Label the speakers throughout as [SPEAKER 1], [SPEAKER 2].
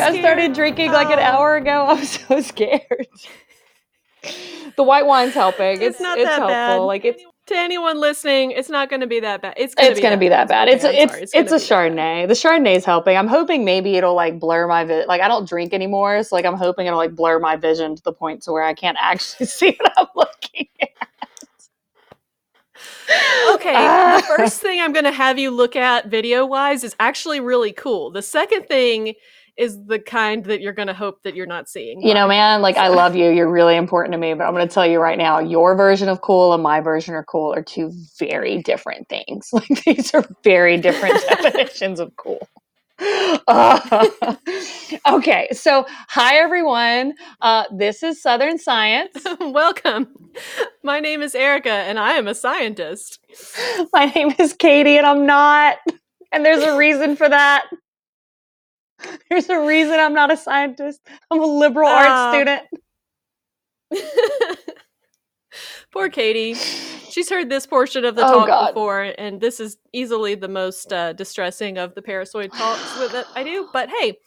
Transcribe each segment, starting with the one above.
[SPEAKER 1] I started drinking like an
[SPEAKER 2] Oh.
[SPEAKER 1] hour ago. I'm so scared. the white wine's helping. It's
[SPEAKER 2] It's not
[SPEAKER 1] it's
[SPEAKER 2] that
[SPEAKER 1] helpful.
[SPEAKER 2] bad.
[SPEAKER 1] Like it's
[SPEAKER 2] To anyone listening, it's not going to be that bad. It's going
[SPEAKER 1] it's gonna be that bad. It's
[SPEAKER 2] Okay, I'm
[SPEAKER 1] it's it's, a
[SPEAKER 2] gonna be that bad.
[SPEAKER 1] Chardonnay. The Chardonnay's helping. I'm hoping maybe it'll like blur my vi- like I don't drink anymore, so like I'm hoping it'll like blur my vision to the point to where I can't actually see what I'm looking at.
[SPEAKER 2] Okay,
[SPEAKER 1] Ah.
[SPEAKER 2] the first thing I'm going to have you look at video wise is actually really cool. The second thing is the kind that you're going to hope that you're not seeing.
[SPEAKER 1] You know, man, like I love you. You're really important to me, but I'm going to tell you right now, your version of cool and my version of cool are two very different things. Like these are very different definitions of cool. Uh, okay, so hi everyone. Uh, this is Southern Science.
[SPEAKER 2] Welcome. My name is Erica, and I am a scientist.
[SPEAKER 1] My name is Katie, and I'm not. And there's a reason for that. There's a reason I'm not a scientist. I'm a liberal
[SPEAKER 2] Ah.
[SPEAKER 1] arts student.
[SPEAKER 2] Poor Katie. She's heard this portion of the
[SPEAKER 1] Oh,
[SPEAKER 2] talk
[SPEAKER 1] God.
[SPEAKER 2] before, and this is easily the most uh, distressing of the Parasoid talks that I do. But hey,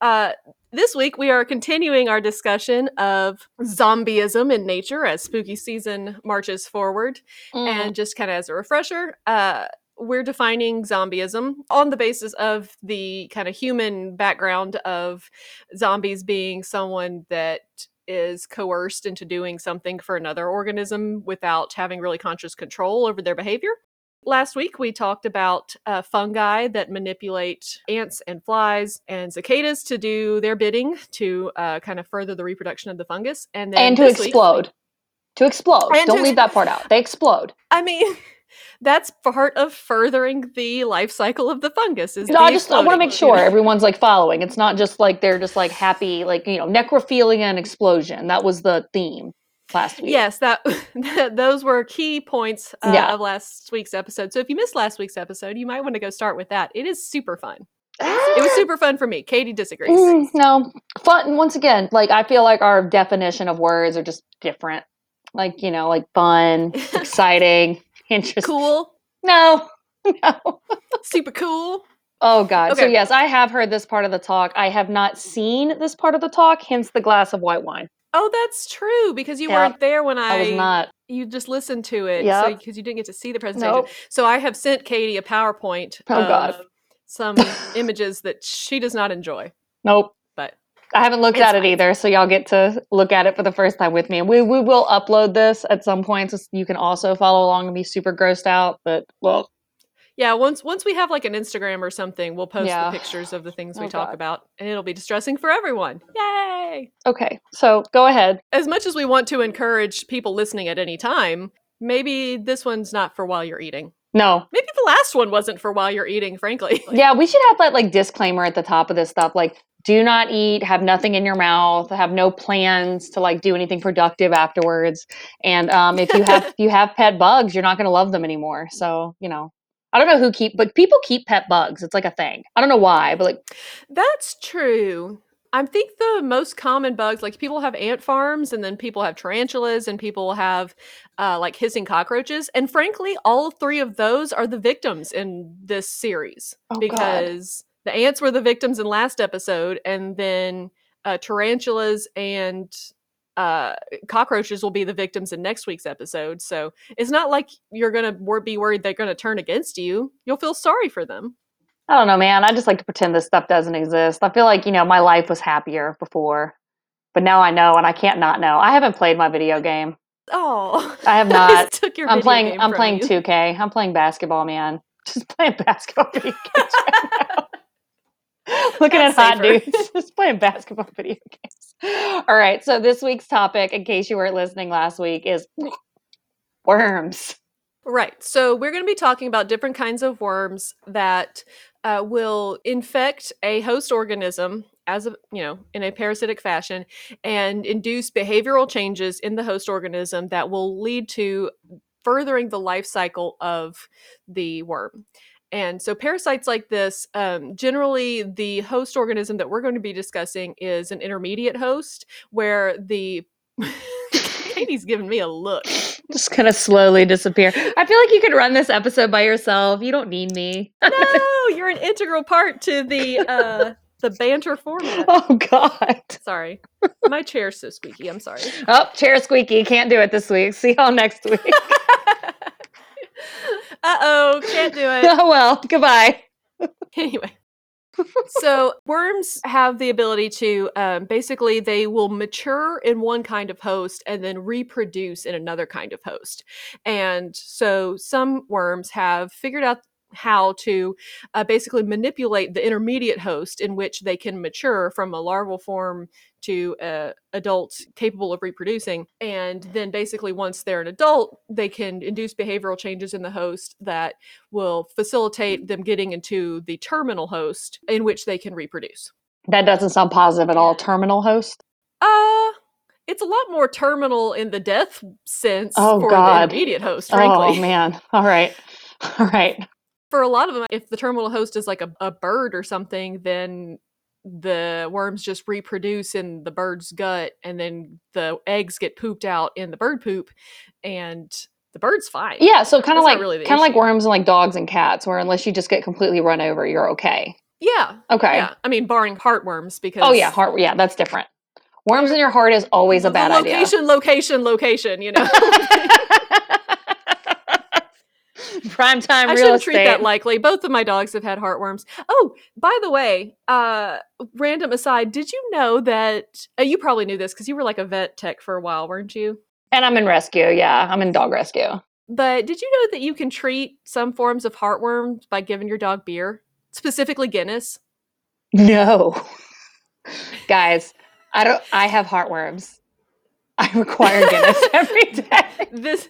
[SPEAKER 2] uh, this week we are continuing our discussion of zombieism in nature as spooky season marches forward.
[SPEAKER 1] Mm.
[SPEAKER 2] And just kind of as a refresher, uh, we're defining zombieism on the basis of the kind of human background of zombies being someone that is coerced into doing something for another organism without having really conscious control over their behavior. Last week, we talked about uh, fungi that manipulate ants and flies and cicadas to do their bidding to uh, kind of further the reproduction of the fungus. And then
[SPEAKER 1] and to
[SPEAKER 2] this week-
[SPEAKER 1] explode. To explode.
[SPEAKER 2] And
[SPEAKER 1] Don't
[SPEAKER 2] to
[SPEAKER 1] leave that part out. They explode.
[SPEAKER 2] I mean, that's part of furthering the life cycle of the fungus. Is
[SPEAKER 1] No,
[SPEAKER 2] the
[SPEAKER 1] I just I want to make sure everyone's like following. It's not just like they're just like happy, like you know, necrophilia and explosion. That was the theme last week.
[SPEAKER 2] Yes, that, that those were key points uh,
[SPEAKER 1] Yeah.
[SPEAKER 2] of last week's episode. So if you missed last week's episode, you might want to go start with that. It is super fun. It was super fun for me. Katie disagrees.
[SPEAKER 1] Mm, no, fun. Once again, like I feel like our definition of words are just different. Like you know, like fun, exciting, interesting.
[SPEAKER 2] Cool,
[SPEAKER 1] No, no.
[SPEAKER 2] super cool.
[SPEAKER 1] Oh God. So yes, I have heard this part of the talk. I have not seen this part of the talk. Hence the glass of white wine.
[SPEAKER 2] Oh, that's true because you
[SPEAKER 1] Yep.
[SPEAKER 2] weren't there when I,
[SPEAKER 1] I was not.
[SPEAKER 2] you just listened to it, so because you didn't get to see the presentation.
[SPEAKER 1] Nope.
[SPEAKER 2] So I have sent Katie a PowerPoint
[SPEAKER 1] Oh,
[SPEAKER 2] of
[SPEAKER 1] God.
[SPEAKER 2] some images that she does not enjoy.
[SPEAKER 1] Nope. I haven't looked
[SPEAKER 2] It's
[SPEAKER 1] at it either, so y'all get to look at it for the first time with me. And we we will upload this at some point, so you can also follow along and be super grossed out. But well,
[SPEAKER 2] yeah, once once we have like an Instagram or something, we'll post
[SPEAKER 1] Yeah.
[SPEAKER 2] the pictures of the things we
[SPEAKER 1] Oh,
[SPEAKER 2] talk
[SPEAKER 1] God.
[SPEAKER 2] about, and it'll be distressing for everyone. Yay!
[SPEAKER 1] okay. So go ahead.
[SPEAKER 2] As much as we want to encourage people listening at any time, maybe this one's not for while you're eating.
[SPEAKER 1] No.
[SPEAKER 2] Maybe the last one wasn't for while you're eating. Frankly,
[SPEAKER 1] Yeah, we should have that like disclaimer at the top of this stuff, like do not eat, have nothing in your mouth, have no plans to like do anything productive afterwards. And um, if you have if you have pet bugs, you're not going to love them anymore. So you know, I don't know who keep, but people keep pet bugs. It's like a thing. I don't know why, but like
[SPEAKER 2] That's true. I think the most common bugs, like people have ant farms, and then people have tarantulas, and people have uh, like hissing cockroaches. And frankly, all three of those are the victims in this series
[SPEAKER 1] Oh, God.
[SPEAKER 2] The ants were the victims in last episode, and then uh, tarantulas and uh, cockroaches will be the victims in next week's episode. So it's not like you're gonna wor- be worried they're gonna turn against you. You'll feel sorry for them.
[SPEAKER 1] I don't know, man. I just like to pretend this stuff doesn't exist. I feel like you know my life was happier before, but now I know, and I can't not know. I haven't played my video game.
[SPEAKER 2] Oh,
[SPEAKER 1] I have not.
[SPEAKER 2] took your
[SPEAKER 1] I'm playing. I'm playing
[SPEAKER 2] you.
[SPEAKER 1] 2K. I'm playing basketball, man. Just playing basketball video games right now. Looking
[SPEAKER 2] That's
[SPEAKER 1] at hot
[SPEAKER 2] safer.
[SPEAKER 1] dudes, just playing basketball video games. All right. So this week's topic, in case you weren't listening last week, is worms.
[SPEAKER 2] Right. So we're going to be talking about different kinds of worms that uh, will infect a host organism as a you know in a parasitic fashion and induce behavioral changes in the host organism that will lead to furthering the life cycle of the worm. And so parasites like this, um, generally the host organism that we're going to be discussing is an intermediate host where the Katie's giving me a look.
[SPEAKER 1] Just kind of slowly disappear. I feel like you could run this episode by yourself. You don't need me.
[SPEAKER 2] no, you're an integral part to the uh the banter format.
[SPEAKER 1] Oh God.
[SPEAKER 2] Sorry, my chair's so squeaky. I'm sorry.
[SPEAKER 1] Oh, chair squeaky. Can't do it this week. See y'all next week.
[SPEAKER 2] Uh oh, can't do it.
[SPEAKER 1] oh well. Goodbye.
[SPEAKER 2] anyway so worms have the ability to um, basically they will mature in one kind of host and then reproduce in another kind of host and so some worms have figured out how to uh, basically manipulate the intermediate host in which they can mature from a larval form to uh, adults capable of reproducing. And then basically, once they're an adult, they can induce behavioral changes in the host that will facilitate them getting into the terminal host in which they can reproduce.
[SPEAKER 1] That doesn't sound positive at all. Terminal host?
[SPEAKER 2] Uh, it's a lot more terminal in the death sense
[SPEAKER 1] oh,
[SPEAKER 2] for
[SPEAKER 1] God.
[SPEAKER 2] the intermediate host, frankly.
[SPEAKER 1] Oh, man. All right. All right.
[SPEAKER 2] For a lot of them, if the terminal host is like a, a bird or something, then the worms just reproduce in the bird's gut and then the eggs get pooped out in the bird poop and the bird's fine.
[SPEAKER 1] Yeah, so kind of like
[SPEAKER 2] really
[SPEAKER 1] kind of like worms and like dogs and cats where unless you just get completely run over, you're okay.
[SPEAKER 2] Yeah.
[SPEAKER 1] Okay.
[SPEAKER 2] Yeah. I mean barring heartworms because
[SPEAKER 1] Oh yeah, heart yeah, that's different. Worms in your heart is always a bad
[SPEAKER 2] location,
[SPEAKER 1] idea.
[SPEAKER 2] Location, location, location, you know.
[SPEAKER 1] Prime time
[SPEAKER 2] I
[SPEAKER 1] real
[SPEAKER 2] shouldn't
[SPEAKER 1] estate.
[SPEAKER 2] treat that lightly. Both of my dogs have had heartworms. Oh, by the way, uh, random aside, did you know that uh, you probably knew this because you were like a vet tech for a while, weren't you?
[SPEAKER 1] and I'm in rescue. Yeah, I'm in dog rescue.
[SPEAKER 2] But did you know that you can treat some forms of heartworms by giving your dog beer, specifically Guinness?
[SPEAKER 1] No. Guys, I don't I have heartworms. I require Guinness every day.
[SPEAKER 2] This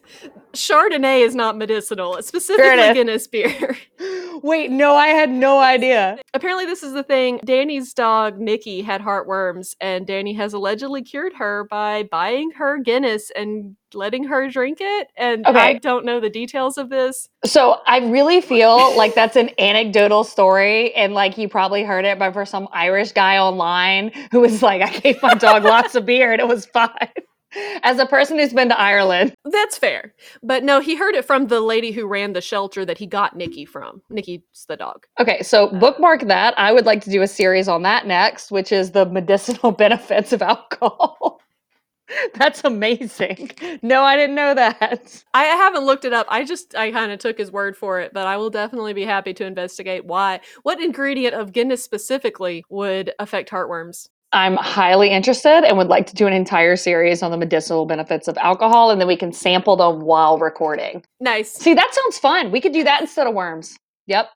[SPEAKER 2] Chardonnay is not medicinal. It's specifically. Guinness beer.
[SPEAKER 1] Wait, no, I had no idea.
[SPEAKER 2] Apparently, this is the thing. Danny's dog Nikki had heartworms, and Danny has allegedly cured her by buying her Guinness and letting her drink it. And I don't know the details of this.
[SPEAKER 1] So I really feel like that's an anecdotal story, and like you probably heard it but for some Irish guy online who was like, "I gave my dog lots of beer and it was fine." As a person who's been to Ireland,
[SPEAKER 2] That's fair. But no, he heard it from the lady who ran the shelter that he got Nikki from. Nikki's the dog.
[SPEAKER 1] okay, so uh, bookmark that. I would like to do a series on that next, which is the medicinal benefits of alcohol. That's amazing. No, I didn't know that.
[SPEAKER 2] I haven't looked it up. I just I kind of took his word for it, but I will definitely be happy to investigate why what ingredient of Guinness specifically would affect heartworms.
[SPEAKER 1] I'm highly interested and would like to do an entire series on the medicinal benefits of alcohol, and then we can sample them while recording.
[SPEAKER 2] Nice.
[SPEAKER 1] See, that sounds fun. We could do that instead of worms. Yep,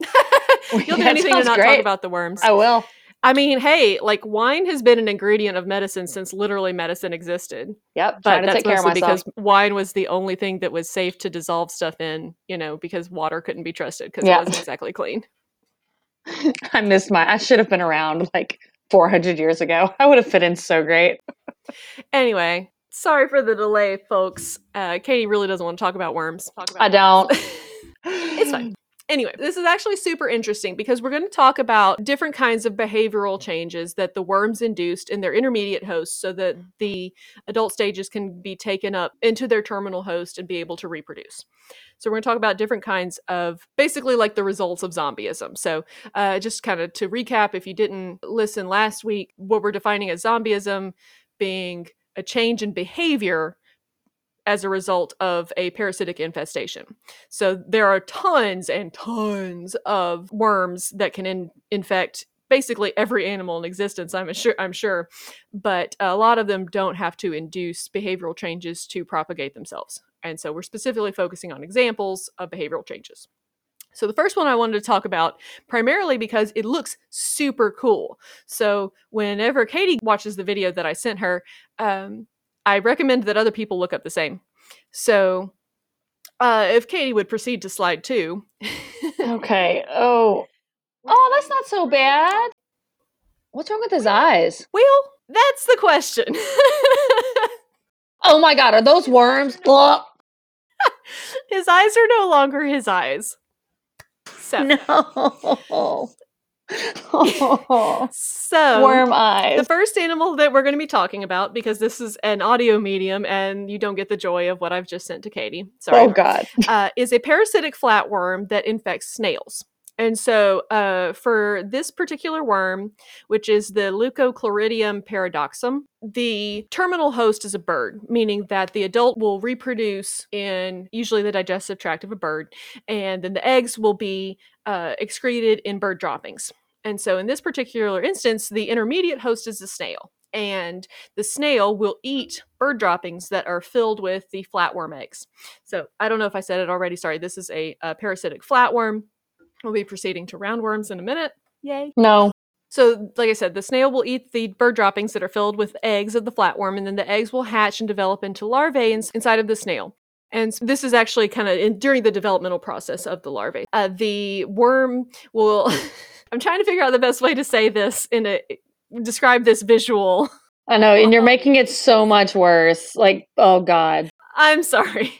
[SPEAKER 2] You'll do anything to not talk about the worms.
[SPEAKER 1] I will.
[SPEAKER 2] I mean, hey, like wine has been an ingredient of medicine since literally medicine existed.
[SPEAKER 1] Yep,
[SPEAKER 2] But
[SPEAKER 1] to
[SPEAKER 2] that's
[SPEAKER 1] take care of
[SPEAKER 2] mostly
[SPEAKER 1] myself.
[SPEAKER 2] because wine was the only thing that was safe to dissolve stuff in, you know, because water couldn't be trusted because
[SPEAKER 1] Yeah.
[SPEAKER 2] it wasn't exactly clean.
[SPEAKER 1] I missed my. I should have been around like 400 years ago. I would have fit in so great.
[SPEAKER 2] Anyway, sorry for the delay, folks. Uh, Katie really doesn't want to talk about worms. Talk about
[SPEAKER 1] I don't.
[SPEAKER 2] it's fine. Anyway, this is actually super interesting because we're going to talk about different kinds of behavioral changes that the worms induced in their intermediate hosts so that the adult stages can be taken up into their terminal host and be able to reproduce. So, we're going to talk about different kinds of basically like the results of zombieism. So, uh, just kind of to recap, if you didn't listen last week, what we're defining as zombieism being a change in behavior as a result of a parasitic infestation. So there are tons and tons of worms that can in- infect basically every animal in existence. I'm sure. I'm sure, but a lot of them don't have to induce behavioral changes to propagate themselves. And so we're specifically focusing on examples of behavioral changes. So the first one I wanted to talk about primarily because it looks super cool. So whenever Katie watches the video that I sent her, um, I recommend that other people look up the same. So uh, if Katie would proceed to slide two.
[SPEAKER 1] Okay. Oh. Oh, that's not so bad. What's wrong with his eyes?
[SPEAKER 2] well, that's the question.
[SPEAKER 1] Oh my god, are those worms?
[SPEAKER 2] His eyes are no longer his eyes. So,
[SPEAKER 1] No.
[SPEAKER 2] So
[SPEAKER 1] Worm eyes.
[SPEAKER 2] the first animal that we're going to be talking about, because this is an audio medium and you don't get the joy of what I've just sent to Katie. Sorry.
[SPEAKER 1] Oh god.
[SPEAKER 2] uh, is a parasitic flatworm that infects snails. And so, uh, for this particular worm, which is the Leucochloridium paradoxum, the terminal host is a bird, meaning that the adult will reproduce in usually the digestive tract of a bird, and then the eggs will be uh, excreted in bird droppings. And so, in this particular instance, the intermediate host is the snail. And the snail will eat bird droppings that are filled with the flatworm eggs. So, I don't know if I said it already. Sorry, this is a, a parasitic flatworm. We'll be proceeding to roundworms in a minute. Yay.
[SPEAKER 1] No.
[SPEAKER 2] So, like I said, the snail will eat the bird droppings that are filled with eggs of the flatworm, and then the eggs will hatch and develop into larvae in- inside of the snail. And so this is actually kind of during the developmental process of the larvae. Uh, the worm will. I'm trying to figure out the best way to say this in a describe this visual.
[SPEAKER 1] I know, and you're making it so much worse. Like, oh god.
[SPEAKER 2] I'm sorry.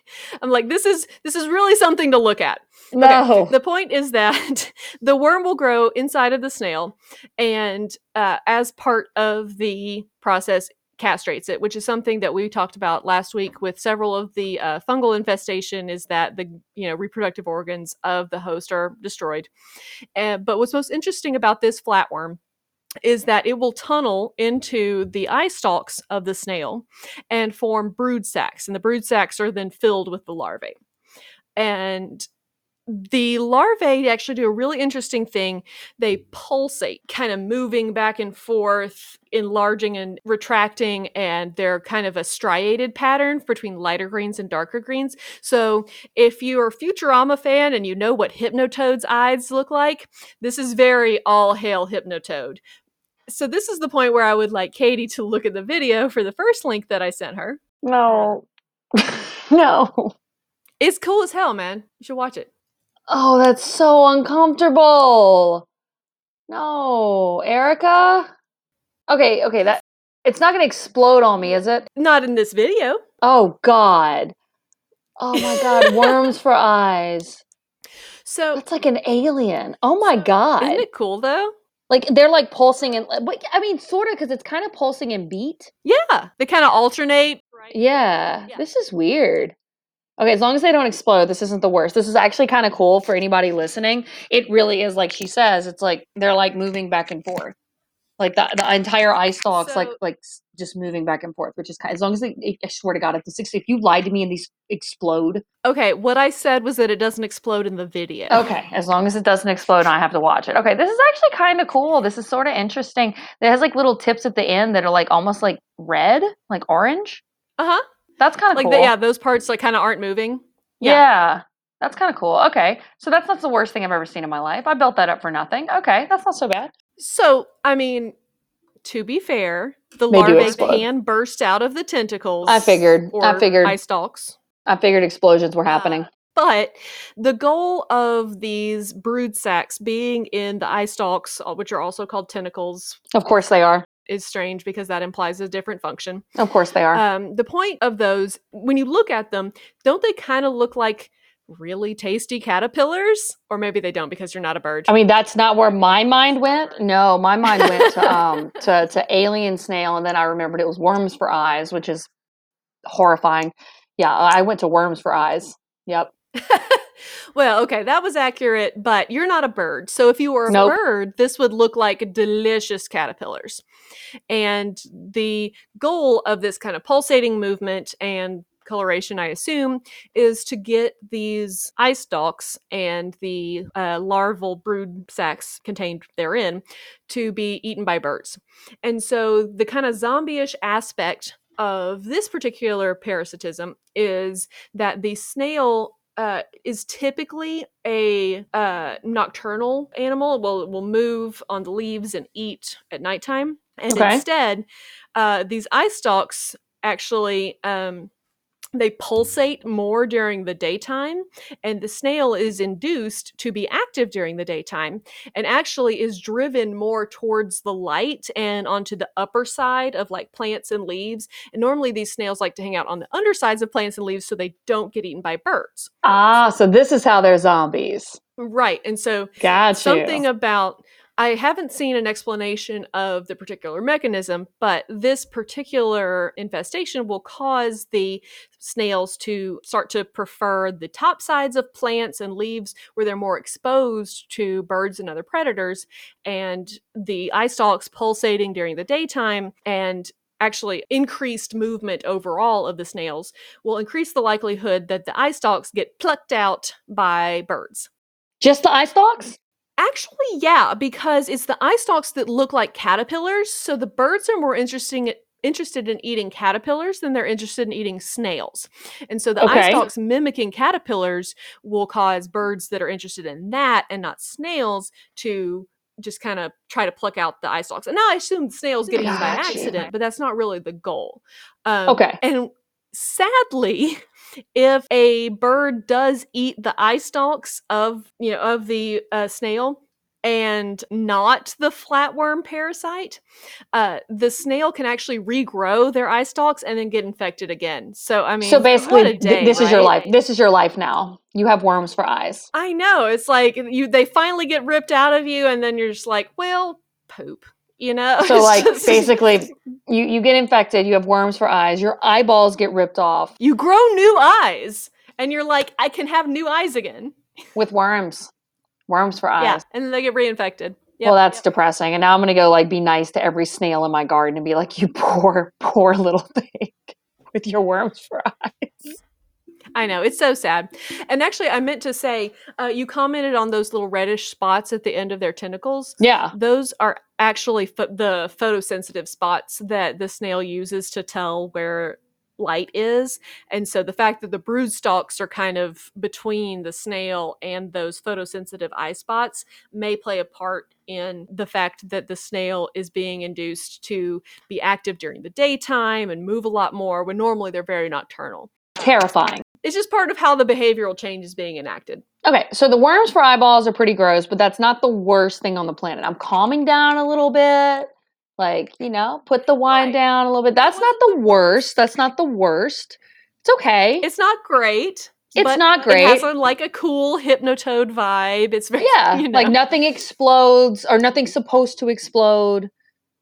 [SPEAKER 2] I'm like this is this is really something to look at.
[SPEAKER 1] No.
[SPEAKER 2] Okay, the point is that the worm will grow inside of the snail, and uh, as part of the process, castrates it, which is something that we talked about last week with several of the uh, fungal infestation. Is that the you know reproductive organs of the host are destroyed? Uh, but what's most interesting about this flatworm is that it will tunnel into the eye stalks of the snail and form brood sacs, and the brood sacs are then filled with the larvae. And the larvae actually do a really interesting thing. They pulsate, kind of moving back and forth, enlarging and retracting, and they're kind of a striated pattern between lighter greens and darker greens. So, if you're a Futurama fan and you know what Hypnotoad's eyes look like, this is very all hail Hypnotoad. So, this is the point where I would like Katie to look at the video for the first link that I sent her.
[SPEAKER 1] No. no.
[SPEAKER 2] It's cool as hell, man. You should watch it.
[SPEAKER 1] Oh, that's so uncomfortable. No, Erica. Okay, okay, that it's not going to explode on me, is it?
[SPEAKER 2] Not in this video.
[SPEAKER 1] Oh god. Oh my god, worms for eyes.
[SPEAKER 2] So,
[SPEAKER 1] That's like an alien. Oh my god.
[SPEAKER 2] isn't it cool though?
[SPEAKER 1] Like they're like pulsing and but, I mean sort of cuz it's kind of pulsing and beat.
[SPEAKER 2] Yeah, they kind of alternate. Right.
[SPEAKER 1] Yeah,
[SPEAKER 2] Yeah.
[SPEAKER 1] This is weird. Okay, as long as they don't explode, this isn't the worst. This is actually kind of cool for anybody listening. It really is like she says, it's like they're like moving back and forth. Like the, the entire eye stalks like
[SPEAKER 2] So-
[SPEAKER 1] like s- just moving back and forth, which is kind as long as they I swear to god if the 60 if you lied to me and these explode.
[SPEAKER 2] Okay, what I said was that it doesn't explode in the video.
[SPEAKER 1] Okay, as long as it doesn't explode, I have to watch it. Okay, this is actually kind of cool. This is sort of interesting. It has like little tips at the end that are like almost like red, like orange.
[SPEAKER 2] Uh huh.
[SPEAKER 1] That's kind of
[SPEAKER 2] Like
[SPEAKER 1] cool.
[SPEAKER 2] the, yeah, those parts like kind of aren't moving.
[SPEAKER 1] Yeah.
[SPEAKER 2] Yeah.
[SPEAKER 1] That's kind of cool. Okay. So that's not the worst thing I've ever seen in my life. I built that up for nothing. Okay. That's not so bad.
[SPEAKER 2] So I mean, to be fair, the
[SPEAKER 1] They
[SPEAKER 2] larvae can burst out of the tentacles.
[SPEAKER 1] I figured.
[SPEAKER 2] Or
[SPEAKER 1] I figured.
[SPEAKER 2] eye stalks.
[SPEAKER 1] I figured explosions were happening.
[SPEAKER 2] Uh, But the goal of these brood sacs being in the eye stalks, uh, which are also called tentacles,
[SPEAKER 1] of course they are.
[SPEAKER 2] Is strange because that implies a different function.
[SPEAKER 1] Of course they are.
[SPEAKER 2] Um, the point of those, when you look at them, don't they kind of look like really tasty caterpillars? Or maybe they don't because you're not a bird.
[SPEAKER 1] I mean, that's not where my mind went. No, my mind went to um to to alien snail, and then I remembered it was worms for eyes, which is horrifying. Yeah, I went to worms for eyes. Yep.
[SPEAKER 2] well, okay, that was accurate, but you're not a bird. So if you were a
[SPEAKER 1] Nope.
[SPEAKER 2] bird, this would look like delicious caterpillars. And the goal of this kind of pulsating movement and coloration, I assume, is to get these eye stalks and the uh, larval brood sacs contained therein to be eaten by birds. And so the kind of zombie-ish aspect of this particular parasitism is that the snail uh, is typically a uh, nocturnal animal. Well, it will move on the leaves and eat at nighttime, and
[SPEAKER 1] Okay.
[SPEAKER 2] instead, uh, these eye stalks actually um, they pulsate more during the daytime, and the snail is induced to be active during the daytime, and actually is driven more towards the light and onto the upper side of like plants and leaves. And normally, these snails like to hang out on the undersides of plants and leaves so they don't get eaten by birds.
[SPEAKER 1] Ah, so this is how they're zombies.
[SPEAKER 2] Right. And so
[SPEAKER 1] Got
[SPEAKER 2] something about I haven't seen an explanation of the particular mechanism, but this particular infestation will cause the snails to start to prefer the top sides of plants and leaves where they're more exposed to birds and other predators, and the eye stalks pulsating during the daytime and actually increased movement overall of the snails will increase the likelihood that the eye stalks get plucked out by birds.
[SPEAKER 1] Just the eye stalks?
[SPEAKER 2] Actually, yeah, because it's the eye stalks that look like caterpillars. So the birds are more interesting interested in eating caterpillars than they're interested in eating snails. And so the eye
[SPEAKER 1] Okay.
[SPEAKER 2] stalks mimicking caterpillars will cause birds that are interested in that and not snails to just kind of try to pluck out the eye stalks. And now I assume the snails get eaten by accident, but that's not really the goal. Um,
[SPEAKER 1] Okay.
[SPEAKER 2] And sadly, if a bird does eat the eye stalks of you know of the uh, snail and not the flatworm parasite, uh, the snail can actually regrow their eye stalks and then get infected again. So I mean,
[SPEAKER 1] so basically,
[SPEAKER 2] day,
[SPEAKER 1] this is your life. This is your life now. You have worms for eyes.
[SPEAKER 2] I know. It's like you they finally get ripped out of you, and then you're just like, well, poop. You know.
[SPEAKER 1] So like
[SPEAKER 2] just-
[SPEAKER 1] basically you you get infected, you have worms for eyes, your eyeballs get ripped off
[SPEAKER 2] you grow new eyes, and you're like, I can have new eyes again.
[SPEAKER 1] with worms. Worms for eyes.
[SPEAKER 2] Yeah, and then they get reinfected. Yep.
[SPEAKER 1] Well, that's depressing. And now I'm gonna go like be nice to every snail in my garden and be like, you poor, poor little thing with your worms for eyes.
[SPEAKER 2] I know it's so sad. And actually, I meant to say, uh, you commented on those little reddish spots at the end of their tentacles.
[SPEAKER 1] Yeah.
[SPEAKER 2] Those are actually pho- the photosensitive spots that the snail uses to tell where light is. And so the fact that the brood stalks are kind of between the snail and those photosensitive eye spots may play a part in the fact that the snail is being induced to be active during the daytime and move a lot more when normally they're very nocturnal.
[SPEAKER 1] Terrifying.
[SPEAKER 2] It's just part of how the behavioral change is being enacted.
[SPEAKER 1] Okay, so the worms for eyeballs are pretty gross, but that's not the worst thing on the planet. I'm calming down a little bit. Like, you know, put the wine
[SPEAKER 2] Right.
[SPEAKER 1] down a little bit. That's not the worst. That's not the worst. It's okay.
[SPEAKER 2] It's not great.
[SPEAKER 1] It's
[SPEAKER 2] but
[SPEAKER 1] not
[SPEAKER 2] It has a, like a cool hypnotoad vibe. It's very
[SPEAKER 1] yeah,
[SPEAKER 2] you
[SPEAKER 1] like nothing explodes or nothing's supposed to explode.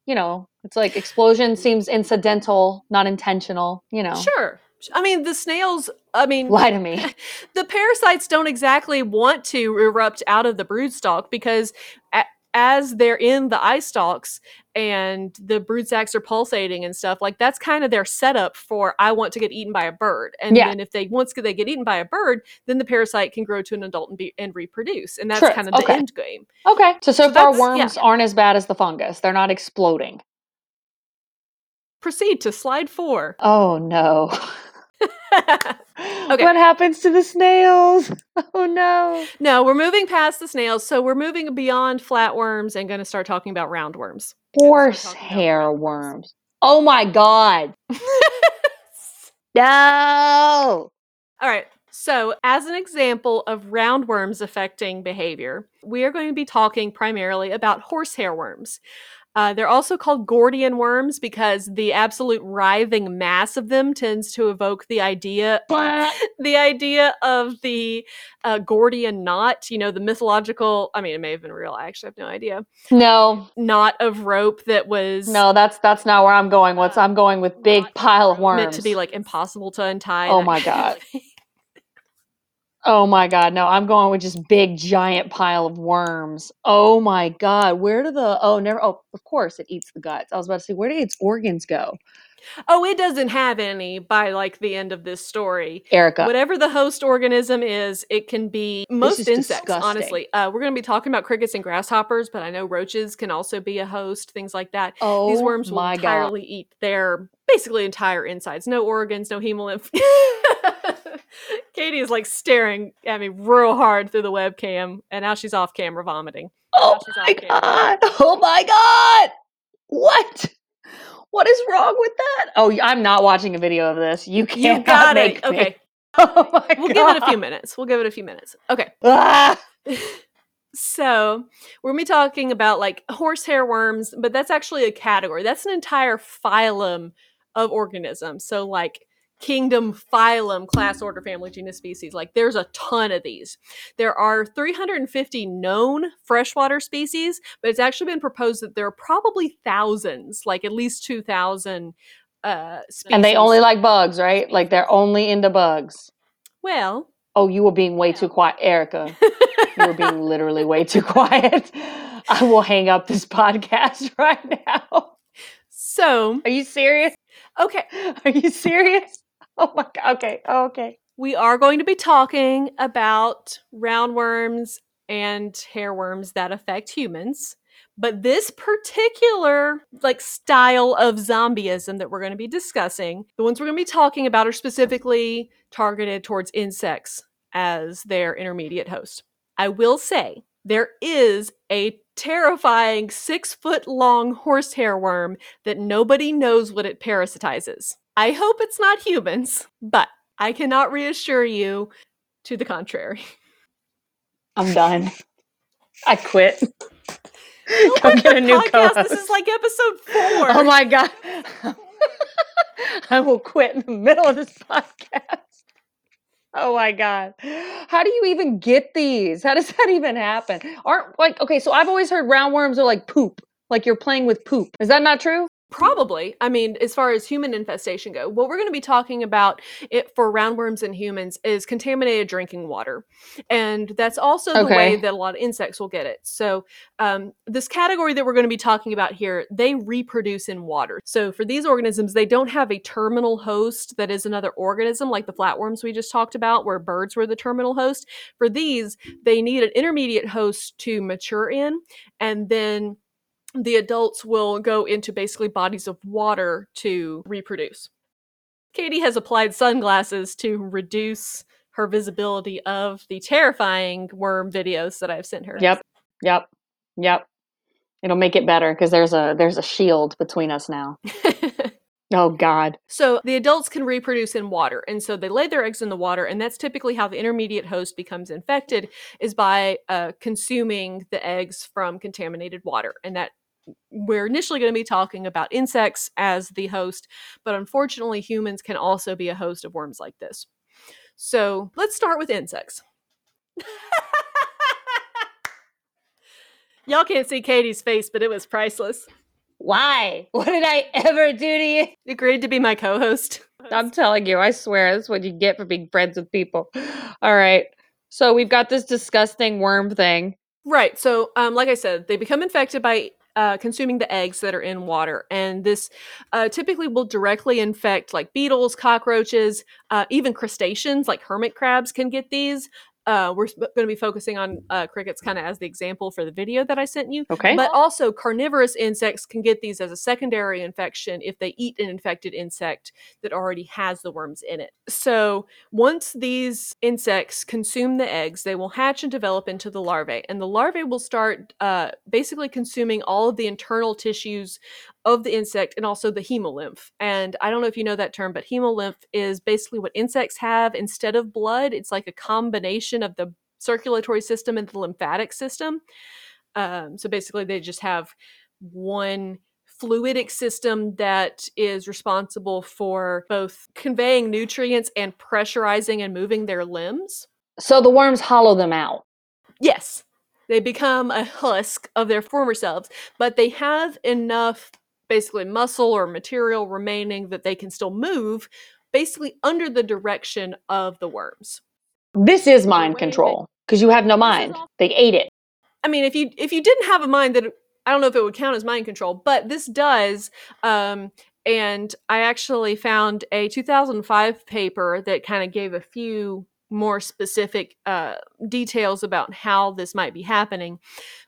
[SPEAKER 1] You know, it's like explosion seems incidental, not intentional. You know,
[SPEAKER 2] Sure. I mean, the snails. I mean,
[SPEAKER 1] lie to me.
[SPEAKER 2] the parasites don't exactly want to erupt out of the brood stalk because a- as they're in the eye stalks and the brood sacs are pulsating and stuff like that's kind of their setup for i want to get eaten by a bird and
[SPEAKER 1] Yeah.
[SPEAKER 2] then if they once they get eaten by a bird then the parasite can grow to an adult and be and reproduce and that's
[SPEAKER 1] True.
[SPEAKER 2] kind of the end game
[SPEAKER 1] Okay, so so,
[SPEAKER 2] So
[SPEAKER 1] far
[SPEAKER 2] that's- yeah.
[SPEAKER 1] worms aren't as bad as the fungus. They're not exploding.
[SPEAKER 2] proceed to slide four
[SPEAKER 1] Oh no.
[SPEAKER 2] Okay.
[SPEAKER 1] What happens to the snails? Oh no.
[SPEAKER 2] no we're moving past the snails so we're moving beyond flatworms and going to start talking about roundworms
[SPEAKER 1] Horsehair worms. Oh my god. No.
[SPEAKER 2] All right. So, as an example of roundworms affecting behavior, we are going to be talking primarily about horsehair worms. Uh, they're also called Gordian worms because the absolute writhing mass of them tends to evoke the idea the idea of the uh, Gordian knot. You know, the mythological. I mean, it may have been real. I actually have no idea.
[SPEAKER 1] No,
[SPEAKER 2] Knot of rope that was
[SPEAKER 1] no, that's that's not where I'm going. What's I'm going with big pile of worms.
[SPEAKER 2] meant to be like impossible to untie.
[SPEAKER 1] Oh my God. Oh my god, no, I'm going with just big giant pile of worms. Oh my god, where do the oh never oh of course it eats the guts. I was about to say where do its organs go?
[SPEAKER 2] Oh, it doesn't have any by like the end of this story.
[SPEAKER 1] Erica.
[SPEAKER 2] Whatever the host organism is, it can be most
[SPEAKER 1] is
[SPEAKER 2] insects.
[SPEAKER 1] disgusting.
[SPEAKER 2] Honestly, uh, we're going to be talking about crickets and grasshoppers, but I know roaches can also be a host. Things like that.
[SPEAKER 1] oh
[SPEAKER 2] These worms will
[SPEAKER 1] my god.
[SPEAKER 2] entirely eat their basically entire insides. No organs, no hemolymph. Katie is like staring at me real hard through the webcam, and now she's off camera vomiting.
[SPEAKER 1] Oh my
[SPEAKER 2] camera.
[SPEAKER 1] god. Oh my god. What? What is wrong with that? Oh, I'm not watching a video of this. You
[SPEAKER 2] You
[SPEAKER 1] can't
[SPEAKER 2] got
[SPEAKER 1] make
[SPEAKER 2] it.
[SPEAKER 1] me.
[SPEAKER 2] Okay,
[SPEAKER 1] Oh my
[SPEAKER 2] we'll
[SPEAKER 1] god.
[SPEAKER 2] give it a few minutes. We'll give it a few minutes. Okay.
[SPEAKER 1] Ah!
[SPEAKER 2] So we're gonna be talking about like horsehair worms, but that's actually a category. That's an entire phylum of organisms. So like kingdom, phylum, class, order, family, genus, species. Like there's a ton of these. There are 350 known freshwater species, but it's actually been proposed that there are probably thousands, like at least 2,000 uh, species.
[SPEAKER 1] And they only like bugs, right? Like they're only into bugs.
[SPEAKER 2] well,
[SPEAKER 1] Oh, you were being way too quiet, Erica. You were being literally way too quiet. I will hang up this podcast right now.
[SPEAKER 2] so
[SPEAKER 1] Are you serious?
[SPEAKER 2] okay,
[SPEAKER 1] Are you serious? Oh my god. Okay. Oh, okay.
[SPEAKER 2] we are going to be talking about roundworms and hairworms that affect humans. But this particular like style of zombieism that we're going to be discussing, the ones we're going to be talking about are specifically targeted towards insects as their intermediate host. I will say there is a terrifying six foot long horsehair worm that nobody knows what it parasitizes. I hope it's not humans, but I cannot reassure you to the contrary.
[SPEAKER 1] I'm done. I quit.
[SPEAKER 2] Don't
[SPEAKER 1] Go get a new
[SPEAKER 2] podcast.
[SPEAKER 1] co-host.
[SPEAKER 2] This is like episode four.
[SPEAKER 1] Oh my god. I will quit in the middle of this podcast. Oh my god. How do you even get these? How does that even happen? Aren't like okay, so I've always heard roundworms are like poop. Like you're playing with poop. Is that not true?
[SPEAKER 2] Probably. I mean, as far as human infestation go, what we're going to be talking about it for roundworms and humans is contaminated drinking water, and that's also the way that a lot of insects will get it. So, um, this category that we're going to be talking about here, they reproduce in water. So, for these organisms, they don't have a terminal host that is another organism, like the flatworms we just talked about, where birds were the terminal host. For these, they need an intermediate host to mature in, and then the adults will go into basically bodies of water to reproduce. Katie has applied sunglasses to reduce her visibility of the terrifying worm videos that I've sent her.
[SPEAKER 1] Yep. Yep. Yep. It'll make it better because there's a there's a shield between us now. Oh god.
[SPEAKER 2] so the adults can reproduce in water, and so they lay their eggs in the water, and that's typically how the intermediate host becomes infected is by uh, consuming the eggs from contaminated water, and that we're initially going to be talking about insects as the host, but unfortunately, humans can also be a host of worms like this. So let's start with insects. Y'all can't see Katie's face, but it was priceless.
[SPEAKER 1] Why? What did I ever do to you?
[SPEAKER 2] Agreed to be my co host.
[SPEAKER 1] I'm telling you, I swear, that's what you get for being friends with people. All right. So we've got this disgusting worm thing.
[SPEAKER 2] Right. So, um, like I said, they become infected by uh, consuming the eggs that are in water, and this uh, typically will directly infect like beetles, cockroaches, uh, even crustaceans like hermit crabs can get these. Uh, we're going to be focusing on uh, crickets kind of as the example for the video that I sent you.
[SPEAKER 1] Okay.
[SPEAKER 2] But also, carnivorous insects can get these as a secondary infection if they eat an infected insect that already has the worms in it. So, once these insects consume the eggs, they will hatch and develop into the larvae. And the larvae will start uh, basically consuming all of the internal tissues of the insect and also the hemolymph. And I don't know if you know that term, but hemolymph is basically what insects have instead of blood. It's like a combination of the circulatory system and the lymphatic system. Um, so basically, they just have one fluidic system that is responsible for both conveying nutrients and pressurizing and moving their limbs.
[SPEAKER 1] So the worms hollow them out.
[SPEAKER 2] Yes, they become a husk of their former selves, but they have enough basically muscle or material remaining that they can still move basically under the direction of the worms.
[SPEAKER 1] This is mind control because you have no mind. They ate it.
[SPEAKER 2] I mean, if you if you didn't have a mind that I don't know if it would count as mind control, but this does. Um, and I actually found a 2005 paper that kind of gave a few more specific uh, details about how this might be happening,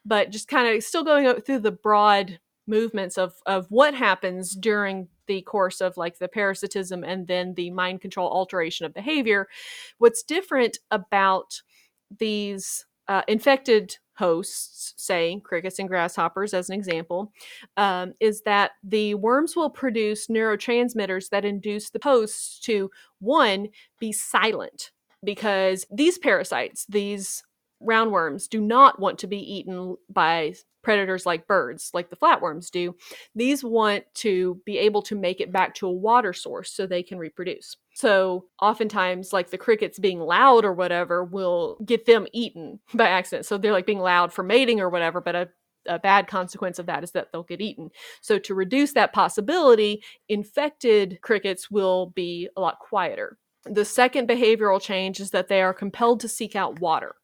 [SPEAKER 2] but just kind of still going through the broad movements of of what happens during the course of like the parasitism and then the mind control alteration of behavior. What's different about these uh, infected hosts, say crickets and grasshoppers as an example, um, is that the worms will produce neurotransmitters that induce the hosts to one be silent because these parasites, these roundworms, do not want to be eaten by predators like birds, like the flatworms do, these want to be able to make it back to a water source so they can reproduce. So oftentimes, like the crickets being loud or whatever will get them eaten by accident. So they're like being loud for mating or whatever, but a a bad consequence of that is that they'll get eaten. So, to reduce that possibility, infected crickets will be a lot quieter. The second behavioral change is that they are compelled to seek out water.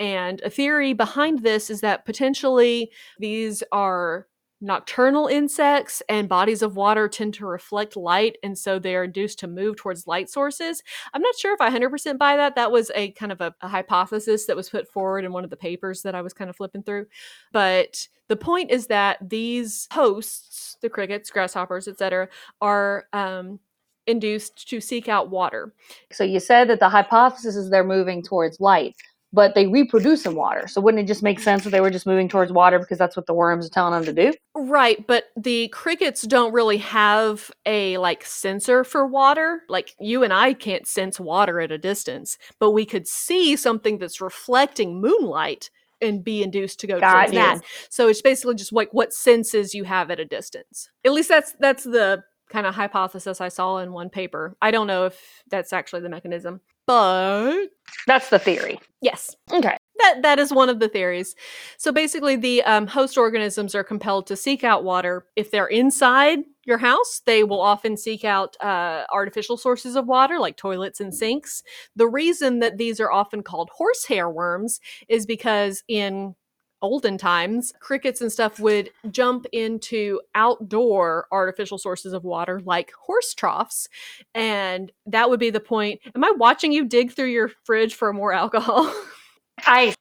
[SPEAKER 2] And a theory behind this is that potentially these are nocturnal insects and bodies of water tend to reflect light and so they're induced to move towards light sources. I'm not sure if i 100% buy that. That was a kind of a, a, hypothesis that was put forward in one of the papers that i was kind of flipping through. But the point is that these hosts the crickets grasshoppers etc are um, induced to seek out water.
[SPEAKER 1] So you said that the hypothesis is they're moving towards light but they reproduce in water. So wouldn't it just make sense that they were just moving towards water because that's what the worms are telling them to do?
[SPEAKER 2] Right, but the crickets don't really have a like sensor for water. Like you and I can't sense water at a distance, but we could see something that's reflecting moonlight and be induced to go
[SPEAKER 1] Got
[SPEAKER 2] towards
[SPEAKER 1] you.
[SPEAKER 2] that. So it's basically just like what senses you have at a distance. At least that's that's the kind of hypothesis I saw in one paper. I don't know if that's actually the mechanism, but
[SPEAKER 1] That's the theory.
[SPEAKER 2] yes,
[SPEAKER 1] Okay.
[SPEAKER 2] that that is one of the theories. So basically, the um, host organisms are compelled to seek out water. If they're inside your house, they will often seek out uh, artificial sources of water, like toilets and sinks. The reason that these are often called horsehair worms is because in olden times, crickets and stuff would jump into outdoor artificial sources of water like horse troughs. And that would be the point. Am I watching you dig through your fridge for more alcohol?
[SPEAKER 1] Ice.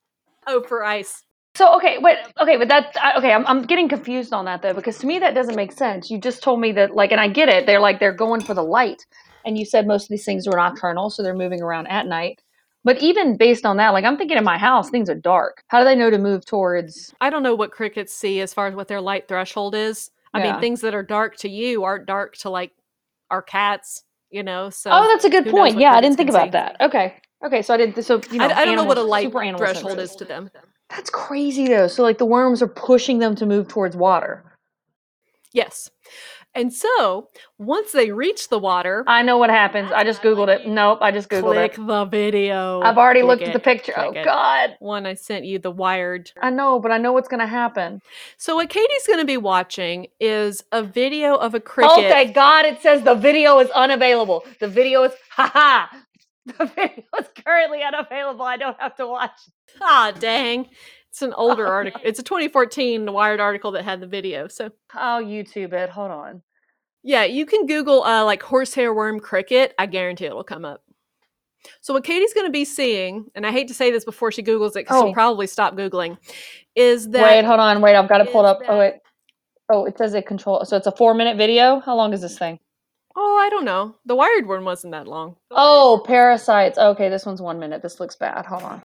[SPEAKER 2] oh, for ice.
[SPEAKER 1] so okay, wait, okay, but that's uh, okay. I'm I'm getting confused on that though because to me that doesn't make sense. You just told me that like, and I get it. They're like they're going for the light, and you said most of these things were nocturnal, so they're moving around at night. But even based on that, like I'm thinking in my house, things are dark. How do they know to move towards?
[SPEAKER 2] I don't know what crickets see as far as what their light threshold is. I
[SPEAKER 1] Yeah.
[SPEAKER 2] mean, things that are dark to you aren't dark to like our cats, you know. So
[SPEAKER 1] oh, that's a good point. Yeah, I didn't think about
[SPEAKER 2] see.
[SPEAKER 1] that. Okay, okay, so I didn't. So you know,
[SPEAKER 2] I, I don't know what a light threshold
[SPEAKER 1] senses.
[SPEAKER 2] is to them.
[SPEAKER 1] That's crazy though. So like the worms are pushing them to move towards water.
[SPEAKER 2] Yes. And so once they reach the water,
[SPEAKER 1] I know what happens. I just googled it. Nope, I just googled
[SPEAKER 2] click
[SPEAKER 1] it.
[SPEAKER 2] Click the video.
[SPEAKER 1] I've already
[SPEAKER 2] Click
[SPEAKER 1] looked at the picture. Oh
[SPEAKER 2] it.
[SPEAKER 1] God,
[SPEAKER 2] One I sent you, the wired.
[SPEAKER 1] I know, but I know what's gonna happen.
[SPEAKER 2] So what Katie's going to be watching is a video of a cricket.
[SPEAKER 1] Oh, thank God! It says the video is unavailable. The video is haha. The video is currently unavailable. I don't have to watch.
[SPEAKER 2] Ah, dang. It's an older
[SPEAKER 1] Oh,
[SPEAKER 2] article. It's a 2014 Wired article that had the video. So
[SPEAKER 1] Oh, YouTube it. Hold on.
[SPEAKER 2] Yeah, you can Google uh, like horsehair worm cricket. I guarantee it'll come up. So what Katie's going to be seeing, and I hate to say this before she Googles it because
[SPEAKER 1] Oh.
[SPEAKER 2] she'll probably stop Googling, is that
[SPEAKER 1] wait, hold on. Wait, I've got it pulled up. Oh
[SPEAKER 2] that-
[SPEAKER 1] wait. Oh, it says it control. So it's a four minute video. How long is this thing?
[SPEAKER 2] oh I don't know, the Wired one wasn't that long.
[SPEAKER 1] Oh, parasites. Okay, this one's one minute. This looks bad. Hold on.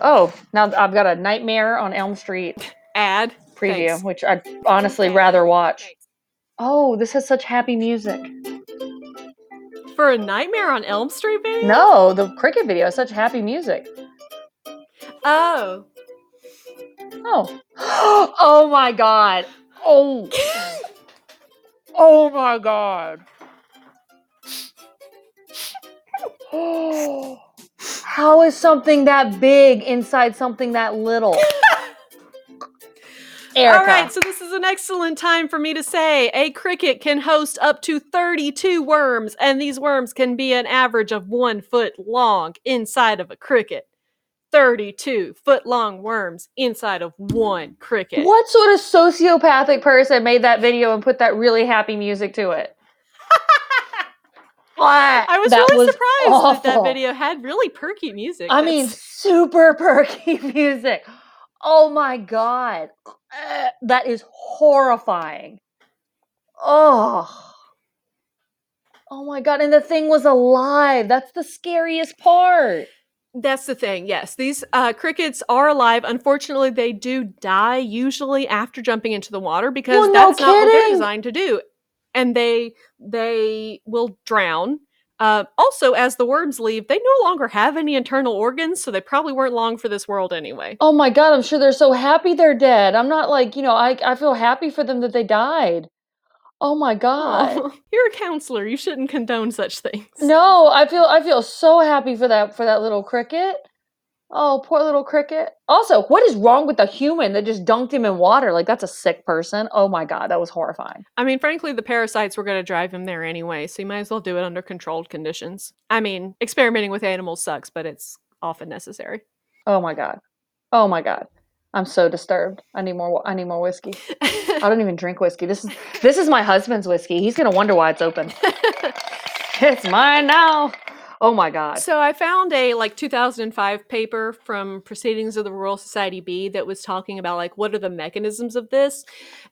[SPEAKER 1] Oh, now I've got a Nightmare on Elm Street
[SPEAKER 2] Ad
[SPEAKER 1] preview,
[SPEAKER 2] Thanks.
[SPEAKER 1] which I'd honestly rather watch. Oh, this has such happy music.
[SPEAKER 2] for a Nightmare on Elm Street video.
[SPEAKER 1] No, the cricket video has such happy music.
[SPEAKER 2] Oh,
[SPEAKER 1] Oh. Oh my god. Oh. Oh my god. Oh. How is something that big inside something that little? Erica.
[SPEAKER 2] All right, so this is an excellent time for me to say a cricket can host up to 32 worms, and these worms can be an average of one foot long inside of a cricket. 32 foot long worms inside of one cricket.
[SPEAKER 1] What sort of sociopathic person made that video and put that really happy music to it? What?
[SPEAKER 2] I was
[SPEAKER 1] That
[SPEAKER 2] really surprised that that video had really perky music.
[SPEAKER 1] I mean, super perky music. Oh my god. Uh, that is horrifying. Oh. Oh my god. And the thing was alive. That's the scariest part.
[SPEAKER 2] That's the thing. Yes, these uh, crickets are alive. Unfortunately, they do die usually after jumping into the water because
[SPEAKER 1] Well, no
[SPEAKER 2] that's not what they're designed to do, and they they will drown. Uh, also, as the worms leave, they no longer have any internal organs, so they probably weren't long for this world anyway.
[SPEAKER 1] Oh my god, I'm sure they're so happy they're dead. I'm not like, you know, I I feel happy for them that they died. Oh my god.
[SPEAKER 2] Aw, you're a counselor. You shouldn't condone such things.
[SPEAKER 1] No, I feel I feel so happy for that for that little cricket. Oh, poor little cricket. Also, what is wrong with the human that just dunked him in water? Like that's a sick person. Oh my god, that was horrifying.
[SPEAKER 2] I mean, frankly, the parasites were going to drive him there anyway, so you might as well do it under controlled conditions. I mean, experimenting with animals sucks, but it's often necessary.
[SPEAKER 1] Oh my god. Oh my god. I'm so disturbed. I need more I need more whiskey. I don't even drink whiskey. This is this is my husband's whiskey. He's going to wonder why it's open. It's mine now. Oh my god.
[SPEAKER 2] So I found a like 2005 paper from Proceedings of the Royal Society B that was talking about like what are the mechanisms of this,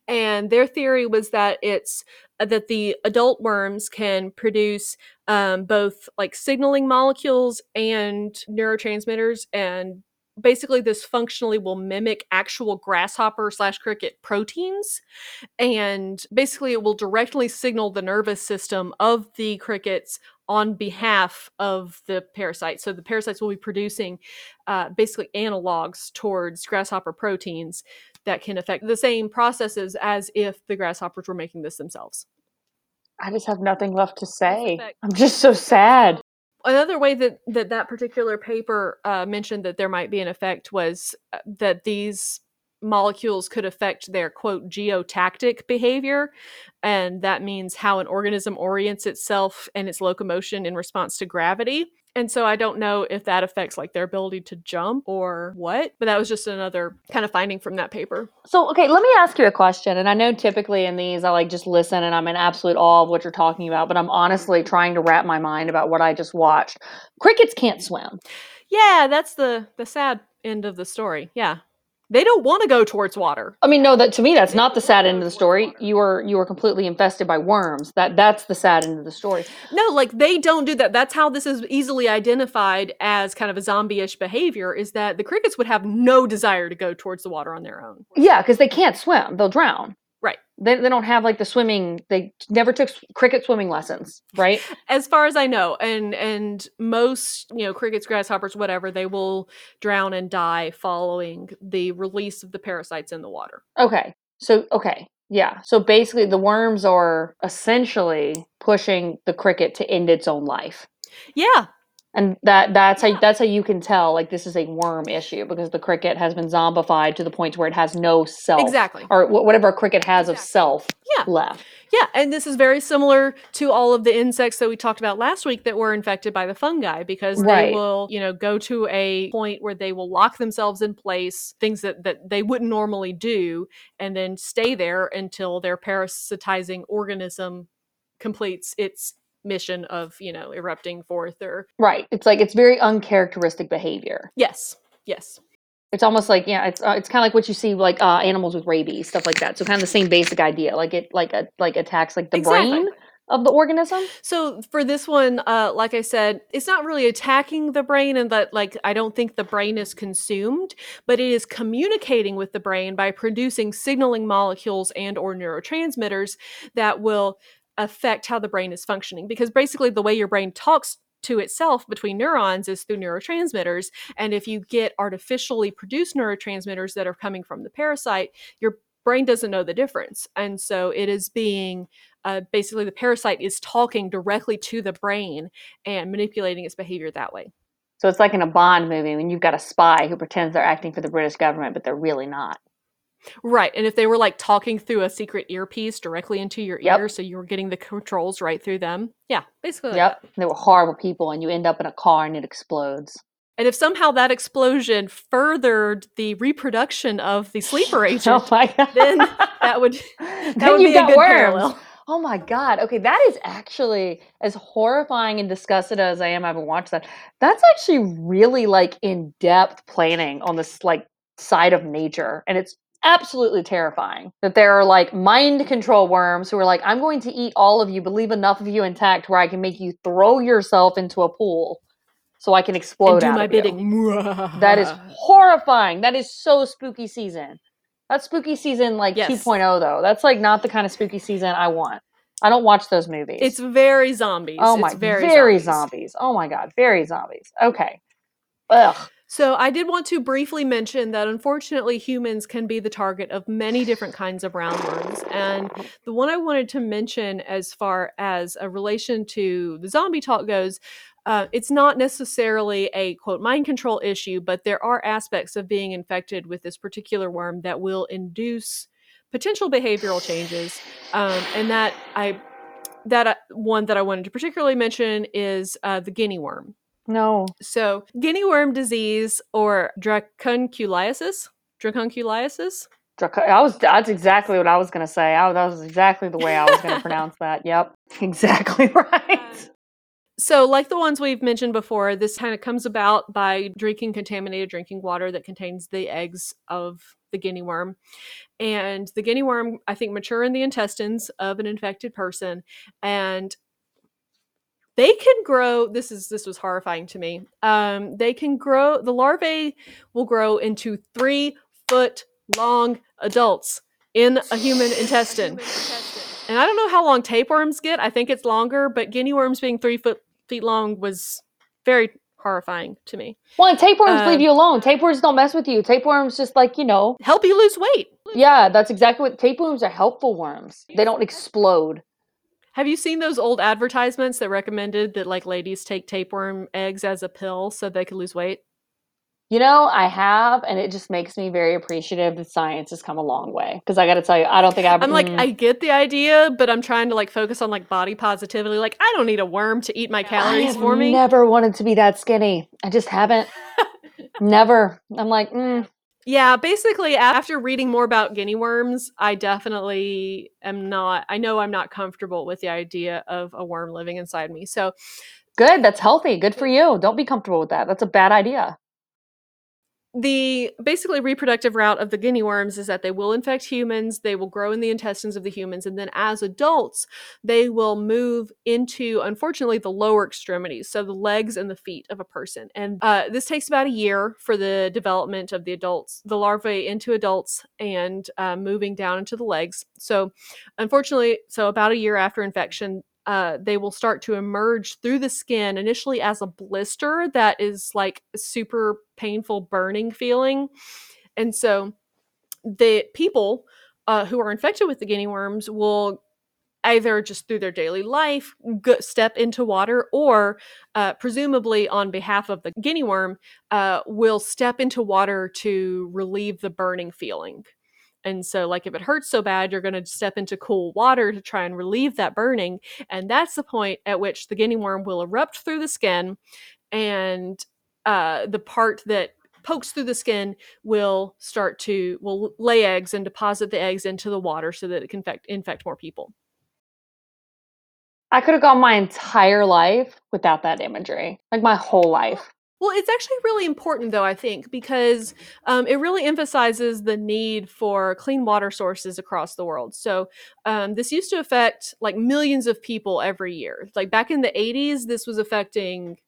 [SPEAKER 2] and their theory was that it's uh, that the adult worms can produce um, both like signaling molecules and neurotransmitters and basically this functionally will mimic actual grasshopper slash cricket proteins and basically it will directly signal the nervous system of the crickets on behalf of the parasite. So the parasites will be producing uh, basically analogs towards grasshopper proteins that can affect the same processes as if the grasshoppers were making this themselves.
[SPEAKER 1] I just have nothing left to say. I'm just so sad.
[SPEAKER 2] Another way that that, that particular paper uh, mentioned that there might be an effect was uh, that these molecules could affect their quote geotactic behavior and that means how an organism orients itself and its locomotion in response to gravity and so i don't know if that affects like their ability to jump or what but that was just another kind of finding from that paper
[SPEAKER 1] So, okay, let me ask you a question. And I know typically in these, I like just listen and I'm in absolute awe of what you're talking about, but I'm honestly mm-hmm. trying to wrap my mind about what I just watched. Crickets can't swim.
[SPEAKER 2] yeah that's the the sad end of the story yeah they don't want to go towards water
[SPEAKER 1] I mean, no, that to me, that's not the sad end of the story. You are you are completely infested by worms. That that's the sad end of the story.
[SPEAKER 2] No, like they don't do that. That's how this is easily identified as kind of a zombie-ish behavior is that the crickets would have no desire to go towards the water on their own.
[SPEAKER 1] Yeah, because they can't swim; they'll drown. They they don't have like the swimming. They never took cricket swimming lessons, right?
[SPEAKER 2] As far as I know, and and most, you know, crickets, grasshoppers, whatever, they will drown and die following the release of the parasites in the water.
[SPEAKER 1] Okay. So okay. Yeah. So basically the worms are essentially pushing the cricket to end its own life.
[SPEAKER 2] Yeah.
[SPEAKER 1] And that that's how that's how you can tell like this is a worm issue because the cricket has been zombified to the point where it has no self
[SPEAKER 2] Exactly.
[SPEAKER 1] or wh- whatever a cricket has of self
[SPEAKER 2] Yeah.
[SPEAKER 1] left.
[SPEAKER 2] Yeah, and this is very similar to all of the insects that we talked about last week that were infected by the fungi because they will, you know, go to a point where they will lock themselves in place, things that that they wouldn't normally do, and then stay there until their parasitizing organism completes its mission of, you know, erupting forth or
[SPEAKER 1] Right. It's like it's very uncharacteristic behavior.
[SPEAKER 2] yes. Yes.
[SPEAKER 1] It's almost like yeah, it's uh, it's kind of like what you see like uh, animals with rabies, stuff like that. So kind of the same basic idea. Like it like a like attacks like the
[SPEAKER 2] Exactly.
[SPEAKER 1] brain of the organism.
[SPEAKER 2] So for this one, uh, like I said, it's not really attacking the brain, and that like I don't think the brain is consumed, but it is communicating with the brain by producing signaling molecules and or neurotransmitters that will affect how the brain is functioning. Because basically, the way your brain talks to itself between neurons is through neurotransmitters, and if you get artificially produced neurotransmitters that are coming from the parasite, your brain doesn't know the difference, and so it is being uh, basically the parasite is talking directly to the brain and manipulating its behavior that way.
[SPEAKER 1] So it's like in a Bond movie when you've got a spy who pretends they're acting for the British government, but they're really not.
[SPEAKER 2] Right. And if they were like talking through a secret earpiece directly into your
[SPEAKER 1] Yep.
[SPEAKER 2] ear, so you were getting the controls right through them. Yeah, basically. like
[SPEAKER 1] Yep.
[SPEAKER 2] that.
[SPEAKER 1] They were horrible people, and you end up in a car and it explodes.
[SPEAKER 2] And if somehow that explosion furthered the reproduction of the sleeper oh agent,
[SPEAKER 1] Oh my god!
[SPEAKER 2] then that would that
[SPEAKER 1] then
[SPEAKER 2] would
[SPEAKER 1] you've
[SPEAKER 2] be a
[SPEAKER 1] got
[SPEAKER 2] good
[SPEAKER 1] worms.
[SPEAKER 2] parallel.
[SPEAKER 1] Oh my god! Okay, that is actually as horrifying and disgusted as I am. I haven't watched that. That's actually really like in depth planning on this like side of nature, and it's absolutely terrifying that there are like mind control worms who are like, I'm going to eat all of you, but leave enough of you intact where I can make you throw yourself into a pool so I can explode
[SPEAKER 2] And do
[SPEAKER 1] out
[SPEAKER 2] my
[SPEAKER 1] of you."
[SPEAKER 2] bidding.
[SPEAKER 1] That is horrifying. That is so spooky season. That's spooky season like
[SPEAKER 2] Yes.
[SPEAKER 1] 2.0 though. That's like not the kind of spooky season I want. I don't watch those movies.
[SPEAKER 2] It's very zombies.
[SPEAKER 1] oh my,
[SPEAKER 2] it's very,
[SPEAKER 1] very,
[SPEAKER 2] zombies.
[SPEAKER 1] zombies. Oh my god, very zombies. Okay. Ugh.
[SPEAKER 2] So I did want to briefly mention that unfortunately humans can be the target of many different kinds of roundworms. And the one I wanted to mention as far as a relation to the zombie talk goes, uh, it's not necessarily a quote mind control issue, but there are aspects of being infected with this particular worm that will induce potential behavioral changes. Um, and that I that uh, one that I wanted to particularly mention is uh, the guinea worm.
[SPEAKER 1] No.
[SPEAKER 2] So, guinea worm disease or dracunculiasis, dracunculiasis.
[SPEAKER 1] Draco- I was. That's exactly what I was gonna say. I, that was exactly the way I was gonna pronounce that. Yep. Exactly right.
[SPEAKER 2] Um, so, like the ones we've mentioned before, this kind of comes about by drinking contaminated drinking water that contains the eggs of the guinea worm. And the guinea worm, I think, mature in the intestines of an infected person. And they can grow this is this was horrifying to me um, they can grow the larvae will grow into three foot long adults in a human intestine and i don't know how long tapeworms get i think it's longer but guinea worms being three foot feet long was very horrifying to me
[SPEAKER 1] Well, and tapeworms
[SPEAKER 2] Um,
[SPEAKER 1] leave you alone. Tapeworms don't mess with you. Tapeworms just like you know.
[SPEAKER 2] help you lose weight
[SPEAKER 1] Yeah, that's exactly what tapeworms are. Helpful worms. They don't explode.
[SPEAKER 2] Have you seen those old advertisements that recommended that like ladies take tapeworm eggs as a pill so they could lose weight
[SPEAKER 1] You know, I have, and it just makes me very appreciative that science has come a long way. Because I got to tell you, I don't think I've.
[SPEAKER 2] I'm like,
[SPEAKER 1] mm,
[SPEAKER 2] I get the idea, but I'm trying to like focus on like body positivity. Like, I don't need a worm to eat my calories for me.
[SPEAKER 1] never wanted to be that skinny. I just haven't. never. I'm like, mm,
[SPEAKER 2] yeah, basically, after reading more about guinea worms, I definitely am not. I know I'm not comfortable with the idea of a worm living inside me. So,
[SPEAKER 1] good. That's healthy. Good for you. Don't be comfortable with that. That's a bad idea.
[SPEAKER 2] The basically reproductive route of the guinea worms is that they will infect humans they will grow in the intestines of the humans and then as adults they will move into unfortunately the lower extremities so the legs and the feet of a person. And uh, this takes about a year for the development of the adults the larvae into adults and uh, moving down into the legs. So unfortunately so about a year after infection uh, they will start to emerge through the skin initially as a blister that is like super painful burning feeling. And so the people uh, who are infected with the guinea worms will either just through their daily life go, step into water or uh, presumably on behalf of the guinea worm uh, will step into water to relieve the burning feeling and so, like, if it hurts so bad, you're going to step into cool water to try and relieve that burning. And that's the point at which the guinea worm will erupt through the skin, and uh, the part that pokes through the skin will start to will lay eggs and deposit the eggs into the water so that it can infect, infect more people.
[SPEAKER 1] I could have gone my entire life without that imagery, like my whole life.
[SPEAKER 2] Well, it's actually really important, though, I think, because um, it really emphasizes the need for clean water sources across the world. So, um, this used to affect like millions of people every year. Like back in the 80s, this was affecting,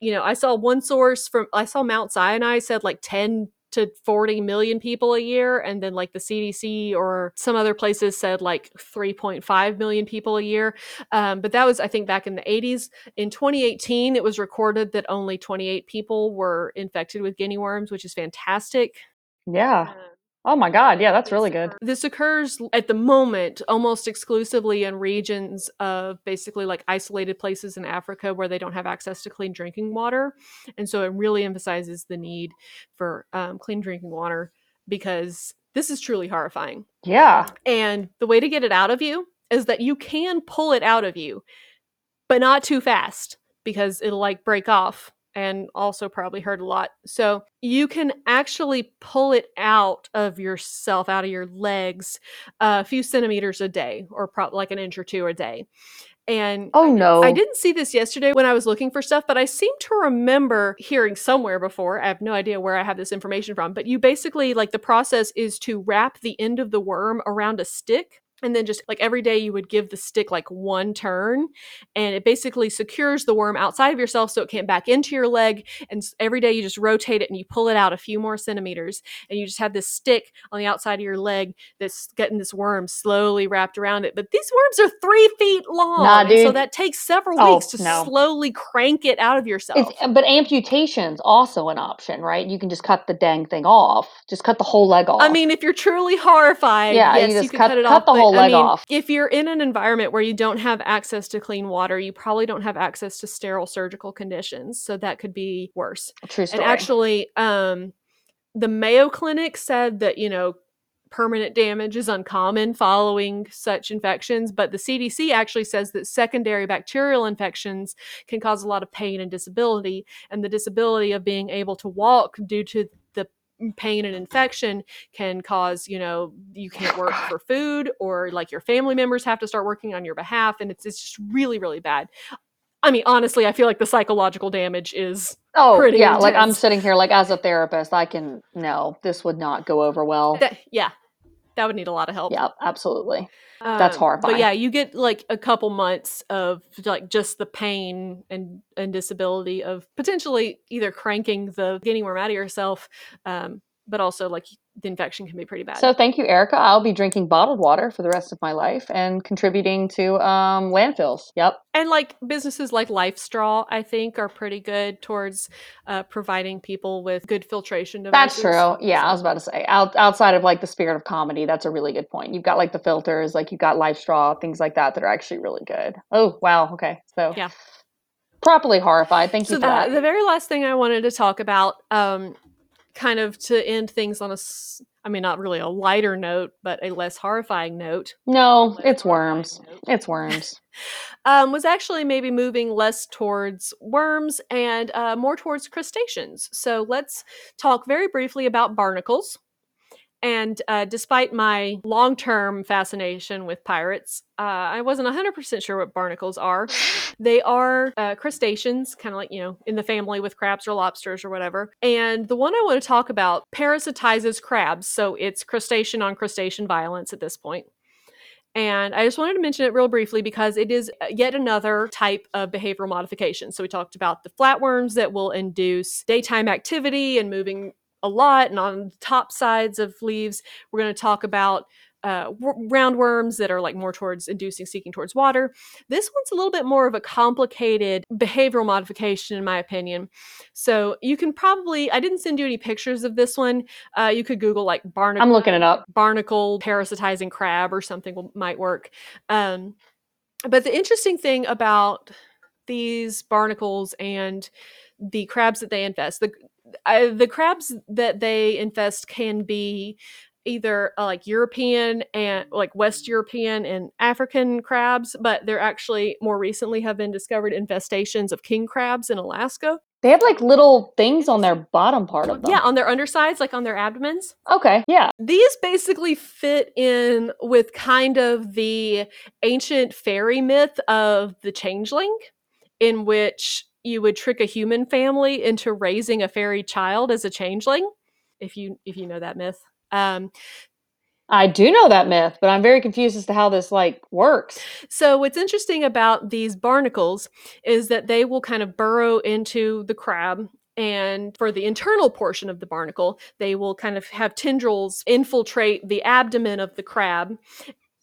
[SPEAKER 2] you know, I saw one source from, I saw Mount Sinai said like 10 to 40 million people a year. And then like the CDC or some other places said like 3.5 million people a year. Um, but that was, I think, back in the 80s. In 2018, it was recorded that only 28 people were infected with guinea worms, which is fantastic.
[SPEAKER 1] Yeah. Oh my God. Yeah, that's really good.
[SPEAKER 2] This occurs at the moment almost exclusively in regions of basically like isolated places in Africa where they don't have access to clean drinking water. And so it really emphasizes the need for um, clean drinking water because this is truly horrifying.
[SPEAKER 1] Yeah.
[SPEAKER 2] And the way to get it out of you is that you can pull it out of you, but not too fast because it'll like break off and also probably heard a lot. So you can actually pull it out of yourself, out of your legs, a few centimeters a day, or probably like an inch or two a day. And
[SPEAKER 1] Oh no.
[SPEAKER 2] I didn't see this yesterday when I was looking for stuff, but I seem to remember hearing somewhere before. I have no idea where I have this information from, but you basically like the process is to wrap the end of the worm around a stick and then just like every day you would give the stick like one turn and it basically secures the worm outside of yourself so it can't back into your leg and every day you just rotate it and you pull it out a few more centimeters and you just have this stick on the outside of your leg that's getting this worm slowly wrapped around it but these worms are three feet long
[SPEAKER 1] Nah,
[SPEAKER 2] so that takes several
[SPEAKER 1] Oh,
[SPEAKER 2] weeks to
[SPEAKER 1] no.
[SPEAKER 2] slowly crank it out of yourself
[SPEAKER 1] It's, but amputation's also an option, right? You can just cut the dang thing off. Just cut the whole leg off.
[SPEAKER 2] I mean, if you're truly horrified,
[SPEAKER 1] Yeah, you
[SPEAKER 2] yes, you,
[SPEAKER 1] just
[SPEAKER 2] can
[SPEAKER 1] cut-
[SPEAKER 2] cut, it
[SPEAKER 1] cut
[SPEAKER 2] off.
[SPEAKER 1] Whole
[SPEAKER 2] I mean,
[SPEAKER 1] off.
[SPEAKER 2] If you're in an environment where you don't have access to clean water, you probably don't have access to sterile surgical conditions, so that could be worse.
[SPEAKER 1] true story.
[SPEAKER 2] And actually, um, the Mayo Clinic said that you know permanent damage is uncommon following such infections, but the CDC actually says that secondary bacterial infections can cause a lot of pain and disability, and the disability of being able to walk due to pain and infection can cause you know you can't work for food or like your family members have to start working on your behalf and it's, it's just really really bad i mean honestly i feel like the psychological damage is
[SPEAKER 1] oh,
[SPEAKER 2] pretty
[SPEAKER 1] yeah. Like I'm sitting here, like as a therapist, I can no, this would not go over well.
[SPEAKER 2] that, yeah that would need a lot of help
[SPEAKER 1] Yeah, absolutely. That's
[SPEAKER 2] Um,
[SPEAKER 1] horrifying.
[SPEAKER 2] But yeah, you get like a couple months of like just the pain and and disability of potentially either cranking the getting worm out of yourself, um, but also like the infection can be pretty bad.
[SPEAKER 1] So thank you, Erica. I'll be drinking bottled water for the rest of my life and contributing to um, landfills. Yep.
[SPEAKER 2] and like businesses like LifeStraw, I think, are pretty good towards uh, providing people with good filtration
[SPEAKER 1] That's true. Yeah, I was about to say. Out, outside of like the spirit of comedy, that's a really good point. You've got like the filters, like you've got LifeStraw, things like that that are actually really good. Oh wow. Okay. So
[SPEAKER 2] Yeah.
[SPEAKER 1] properly horrified. Thank you
[SPEAKER 2] So
[SPEAKER 1] for that.
[SPEAKER 2] the, the very last thing I wanted to talk about, um, kind of to end things on a i mean, not really a lighter note, but a less horrifying note.
[SPEAKER 1] no, it's worms.
[SPEAKER 2] note.
[SPEAKER 1] It's worms.
[SPEAKER 2] um, was actually maybe moving less towards worms and uh, more towards crustaceans. So let's talk very briefly about barnacles. And uh, despite my long term fascination with pirates, uh, I wasn't 100% sure what barnacles are. They are uh, crustaceans, kind of like, you know, in the family with crabs or lobsters or whatever. And the one I want to talk about parasitizes crabs. So it's crustacean on crustacean violence at this point. And I just wanted to mention it real briefly because it is uh, yet another type of behavioral modification. So we talked about the flatworms that will induce daytime activity and moving a lot and on the top sides of leaves. We're going to talk about uh, w- roundworms that are like more towards inducing seeking towards water. This one's a little bit more of a complicated behavioral modification, in my opinion. So you can probably, I didn't send you any pictures of this one. Uh, you could Google like barnacle
[SPEAKER 1] I'm looking it up.
[SPEAKER 2] barnacle parasitizing crab or something will, might work. Um, but the interesting thing about these barnacles and the crabs that they infest, the uh, the crabs that they infest can be either uh, like European and like West European and African crabs, but there actually more recently have been discovered infestations of king crabs in Alaska.
[SPEAKER 1] They have like little things on their bottom part of them.
[SPEAKER 2] Yeah, on their undersides, like on their abdomens.
[SPEAKER 1] Okay. Yeah.
[SPEAKER 2] These basically fit in with kind of the ancient fairy myth of the changeling, in which you would trick a human family into raising a fairy child as a changeling. If you if you know that myth, um,
[SPEAKER 1] I do know that myth, but I'm very confused as to how this like works.
[SPEAKER 2] So, what's interesting about these barnacles is that they will kind of burrow into the crab. And for the internal portion of the barnacle, they will kind of have tendrils infiltrate the abdomen of the crab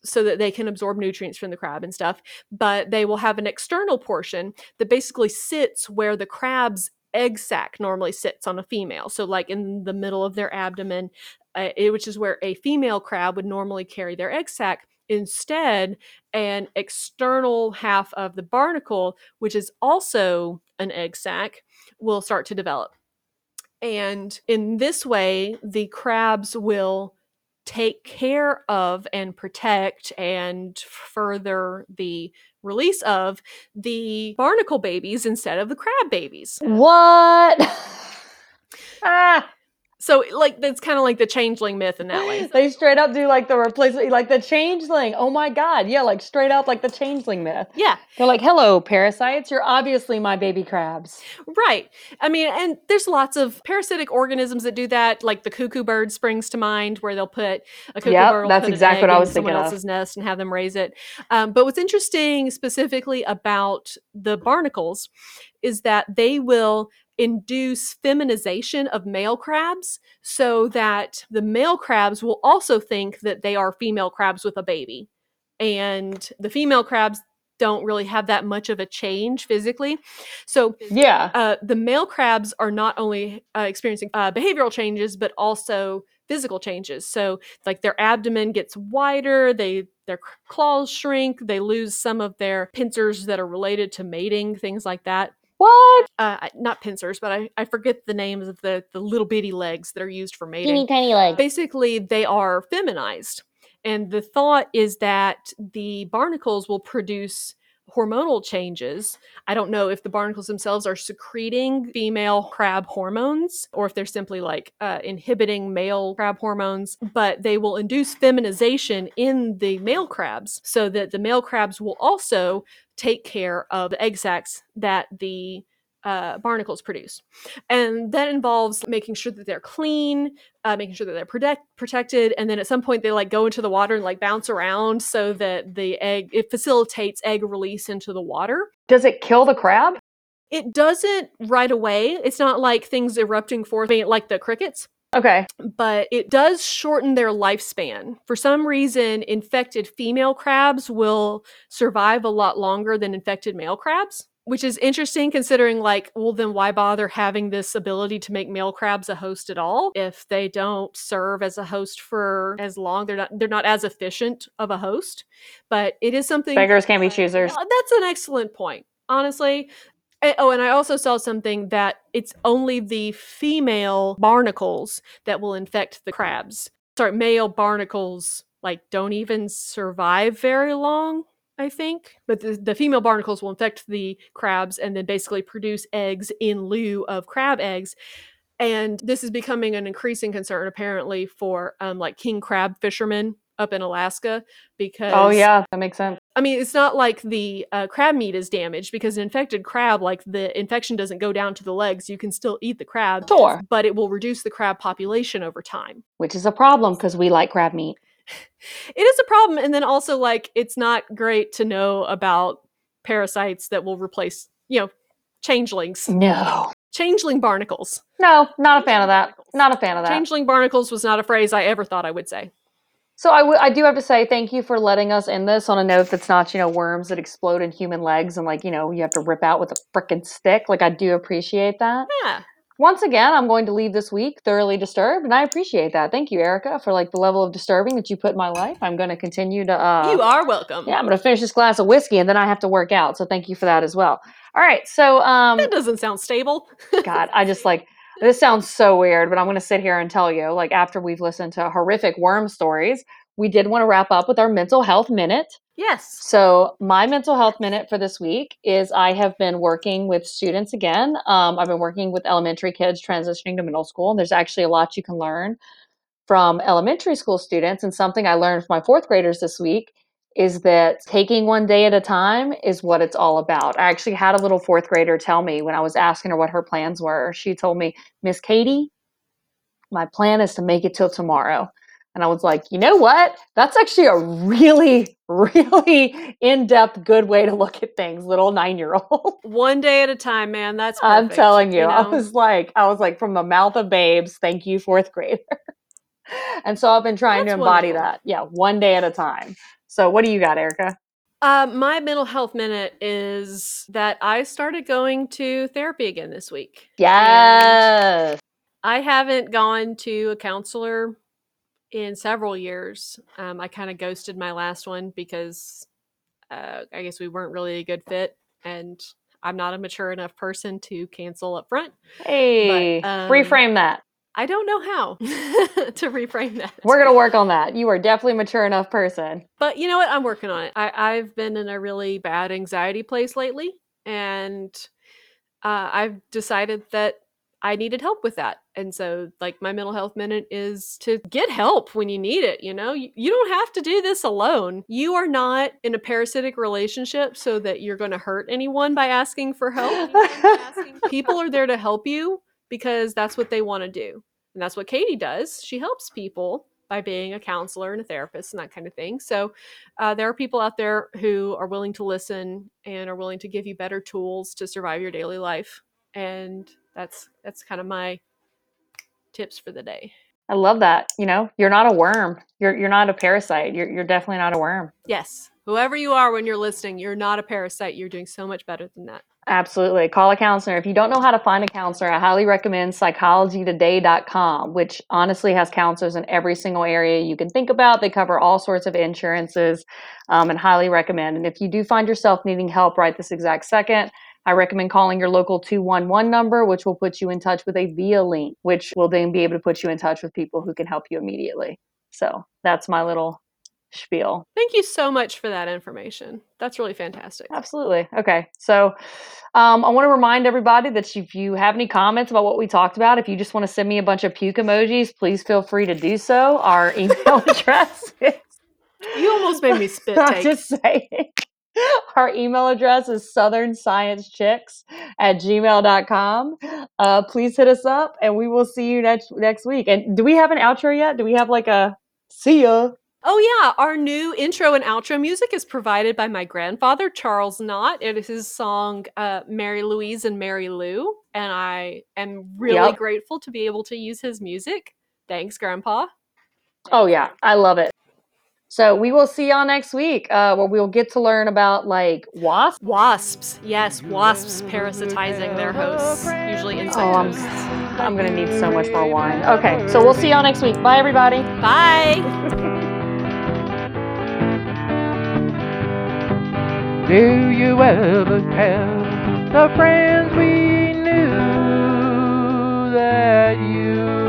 [SPEAKER 2] so that they can absorb nutrients from the crab and stuff. But they will have an external portion that basically sits where the crab's egg sac normally sits on a female. So, like in the middle of their abdomen, uh, which is where a female crab would normally carry their egg sac. Instead, an external half of the barnacle, which is also an egg sac, will start to develop. And in this way, the crabs will take care of and protect and further the release of the barnacle babies instead of the crab babies.
[SPEAKER 1] What? ah.
[SPEAKER 2] So like that's kind of like the changeling myth in that way.
[SPEAKER 1] they straight up do like the replacement, like the changeling. Oh my god, yeah, like straight up like the changeling myth.
[SPEAKER 2] Yeah,
[SPEAKER 1] They're like, "Hello, parasites. You're obviously my baby crabs."
[SPEAKER 2] right. I mean, and there's lots of parasitic organisms that do that. Like the cuckoo bird springs to mind, where they'll put a cuckoo
[SPEAKER 1] Yep,
[SPEAKER 2] bird
[SPEAKER 1] that's exactly what I
[SPEAKER 2] in
[SPEAKER 1] was
[SPEAKER 2] someone
[SPEAKER 1] of.
[SPEAKER 2] else's nest and have them raise it. Um, but what's interesting specifically about the barnacles is that they will induce feminization of male crabs so that the male crabs will also think that they are female crabs with a baby. And the female crabs don't really have that much of a change physically. So
[SPEAKER 1] Yeah.
[SPEAKER 2] uh, the male crabs are not only uh, experiencing uh, behavioral changes, but also physical changes. So, like their abdomen gets wider, they their claws shrink, they lose some of their pincers that are related to mating, things like that.
[SPEAKER 1] What?
[SPEAKER 2] Uh, not pincers, but I, I forget the names of the the little bitty legs that are used for mating
[SPEAKER 1] tiny legs.
[SPEAKER 2] basically they are feminized and the thought is that the barnacles will produce hormonal changes i don't know if the barnacles themselves are secreting female crab hormones or if they're simply like uh, inhibiting male crab hormones but they will induce feminization in the male crabs so that the male crabs will also take care of the egg sacs that the uh, barnacles produce and that involves making sure that they're clean uh, making sure that they're protect- protected and then at some point they like go into the water and like bounce around so that the egg it facilitates egg release into the water
[SPEAKER 1] Does it kill the crab?
[SPEAKER 2] it doesn't right away it's not like things erupting forth like the crickets
[SPEAKER 1] Okay.
[SPEAKER 2] but it does shorten their lifespan. For some reason, infected female crabs will survive a lot longer than infected male crabs, which is interesting considering, like, well, then why bother having this ability to make male crabs a host at all if they don't serve as a host for as long? They're not they're not as efficient of a host. But it is something
[SPEAKER 1] Beggars can't be choosers.
[SPEAKER 2] uh, That's an excellent point. Honestly, Eh, oh, and I also saw something that it's only the female barnacles that will infect the crabs. Sorry, male barnacles like don't even survive very long, I think. But the, the female barnacles will infect the crabs and then basically produce eggs in lieu of crab eggs. And this is becoming an increasing concern apparently for um, like king crab fishermen up in Alaska because
[SPEAKER 1] Oh yeah, that makes sense.
[SPEAKER 2] I mean, it's not like the uh, crab meat is damaged because an infected crab, like the infection doesn't go down to the legs. You can still eat the crab,
[SPEAKER 1] Sure.
[SPEAKER 2] but it will reduce the crab population over time.
[SPEAKER 1] Which is a problem because we like crab meat.
[SPEAKER 2] It is a problem. And then also, like, it's not great to know about parasites that will replace, you know, changelings,
[SPEAKER 1] No.
[SPEAKER 2] changeling barnacles.
[SPEAKER 1] No, not a fan of that. Not a fan of that.
[SPEAKER 2] Changeling barnacles was not a phrase I ever thought I would say.
[SPEAKER 1] So I, w- I do have to say thank you for letting us end this on a note that's not you know worms that explode in human legs and like you know you have to rip out with a freaking stick. Like I do appreciate that.
[SPEAKER 2] Yeah.
[SPEAKER 1] Once again, I'm going to leave this week thoroughly disturbed, and I appreciate that. Thank you, Erica, for like the level of disturbing that you put in my life. I'm going to continue to. Uh,
[SPEAKER 2] you are welcome.
[SPEAKER 1] Yeah, I'm going to finish this glass of whiskey, and then I have to work out. So thank you for that as well. All right, so um,
[SPEAKER 2] That doesn't sound stable.
[SPEAKER 1] God, I just like this sounds so weird, but I'm going to sit here and tell you, like, after we've listened to horrific worm stories, we did want to wrap up with our mental health minute.
[SPEAKER 2] yes.
[SPEAKER 1] So, my mental health minute for this week is I have been working with students again. Um, I've been working with elementary kids transitioning to middle school, and there's actually a lot you can learn from elementary school students. And something I learned from my fourth graders this week is that taking one day at a time is what it's all about. I actually had a little fourth grader tell me when I was asking her what her plans were. She told me, Miss Katie, my plan is to make it till tomorrow. And I was like, you know what? That's actually a really, really in depth, good way to look at things, little nine year old.
[SPEAKER 2] One day at a time, man. That's
[SPEAKER 1] I'm telling you, I
[SPEAKER 2] know?
[SPEAKER 1] was like, I was like, from the mouth of babes, thank you, fourth grader. and so I've been trying
[SPEAKER 2] That's
[SPEAKER 1] to embody
[SPEAKER 2] wonderful.
[SPEAKER 1] that. Yeah, one day at a time. So what do you got, Erica?
[SPEAKER 2] Uh, my mental health minute is that I started going to therapy again this week.
[SPEAKER 1] Yes.
[SPEAKER 2] I haven't gone to a counselor in several years. Um, I kind of ghosted my last one because uh, I guess we weren't really a good fit, and I'm not a mature enough person to cancel up front.
[SPEAKER 1] Hey,
[SPEAKER 2] um,
[SPEAKER 1] reframe that.
[SPEAKER 2] I don't know how to reframe that.
[SPEAKER 1] We're going to work on that. You are definitely a mature enough person.
[SPEAKER 2] But you know what? I'm working on it. I, I've been in a really bad anxiety place lately, and uh, I've decided that I needed help with that. And so, like, my mental health minute is to get help when you need it. You know, you, you don't have to do this alone. You are not in a parasitic relationship so that you're going to hurt anyone by asking for help. People are there to help you because that's what they want to do. And that's what Katie does. She helps people by being a counselor and a therapist and that kind of thing. So, uh, there are people out there who are willing to listen and are willing to give you better tools to survive your daily life. And that's that's kind of my tips for the day.
[SPEAKER 1] I love that. You know, you're not a worm. You're you're not a parasite. You're you're definitely not a worm.
[SPEAKER 2] Yes. Whoever you are when you're listening, you're not a parasite. You're doing so much better than that.
[SPEAKER 1] Absolutely. Call a counselor. If you don't know how to find a counselor, I highly recommend psychologytoday.com, which honestly has counselors in every single area you can think about. They cover all sorts of insurances um, and highly recommend. And if you do find yourself needing help right this exact second, I recommend calling your local 211 number, which will put you in touch with a VIA link, which will then be able to put you in touch with people who can help you immediately. So that's my little spiel.
[SPEAKER 2] Thank you so much for that information. That's really fantastic.
[SPEAKER 1] Absolutely. Okay. So um, I want to remind everybody that if you have any comments about what we talked about, if you just want to send me a bunch of puke emojis, please feel free to do so. Our email address is.
[SPEAKER 2] You almost made me spit
[SPEAKER 1] I'm
[SPEAKER 2] take.
[SPEAKER 1] just saying. Our email address is southernsciencechicks at gmail.com. Uh, please hit us up and we will see you next next week. And do we have an outro yet? Do we have like a see ya?
[SPEAKER 2] Oh, yeah. Our new intro and outro music is provided by my grandfather, Charles Knott. It is his song, uh, Mary Louise and Mary Lou. And I am really
[SPEAKER 1] Yep.
[SPEAKER 2] grateful to be able to use his music. Thanks, Grandpa.
[SPEAKER 1] Oh yeah, I love it. So we will see y'all next week, uh, where we'll get to learn about like wasps.
[SPEAKER 2] Wasps, yes, wasps parasitizing their hosts, usually oh, insect
[SPEAKER 1] oh, I'm. I'm gonna need so much more wine. Okay, so we'll see y'all next week. Bye, everybody.
[SPEAKER 2] Bye.
[SPEAKER 3] Do you ever tell the friends we knew that you?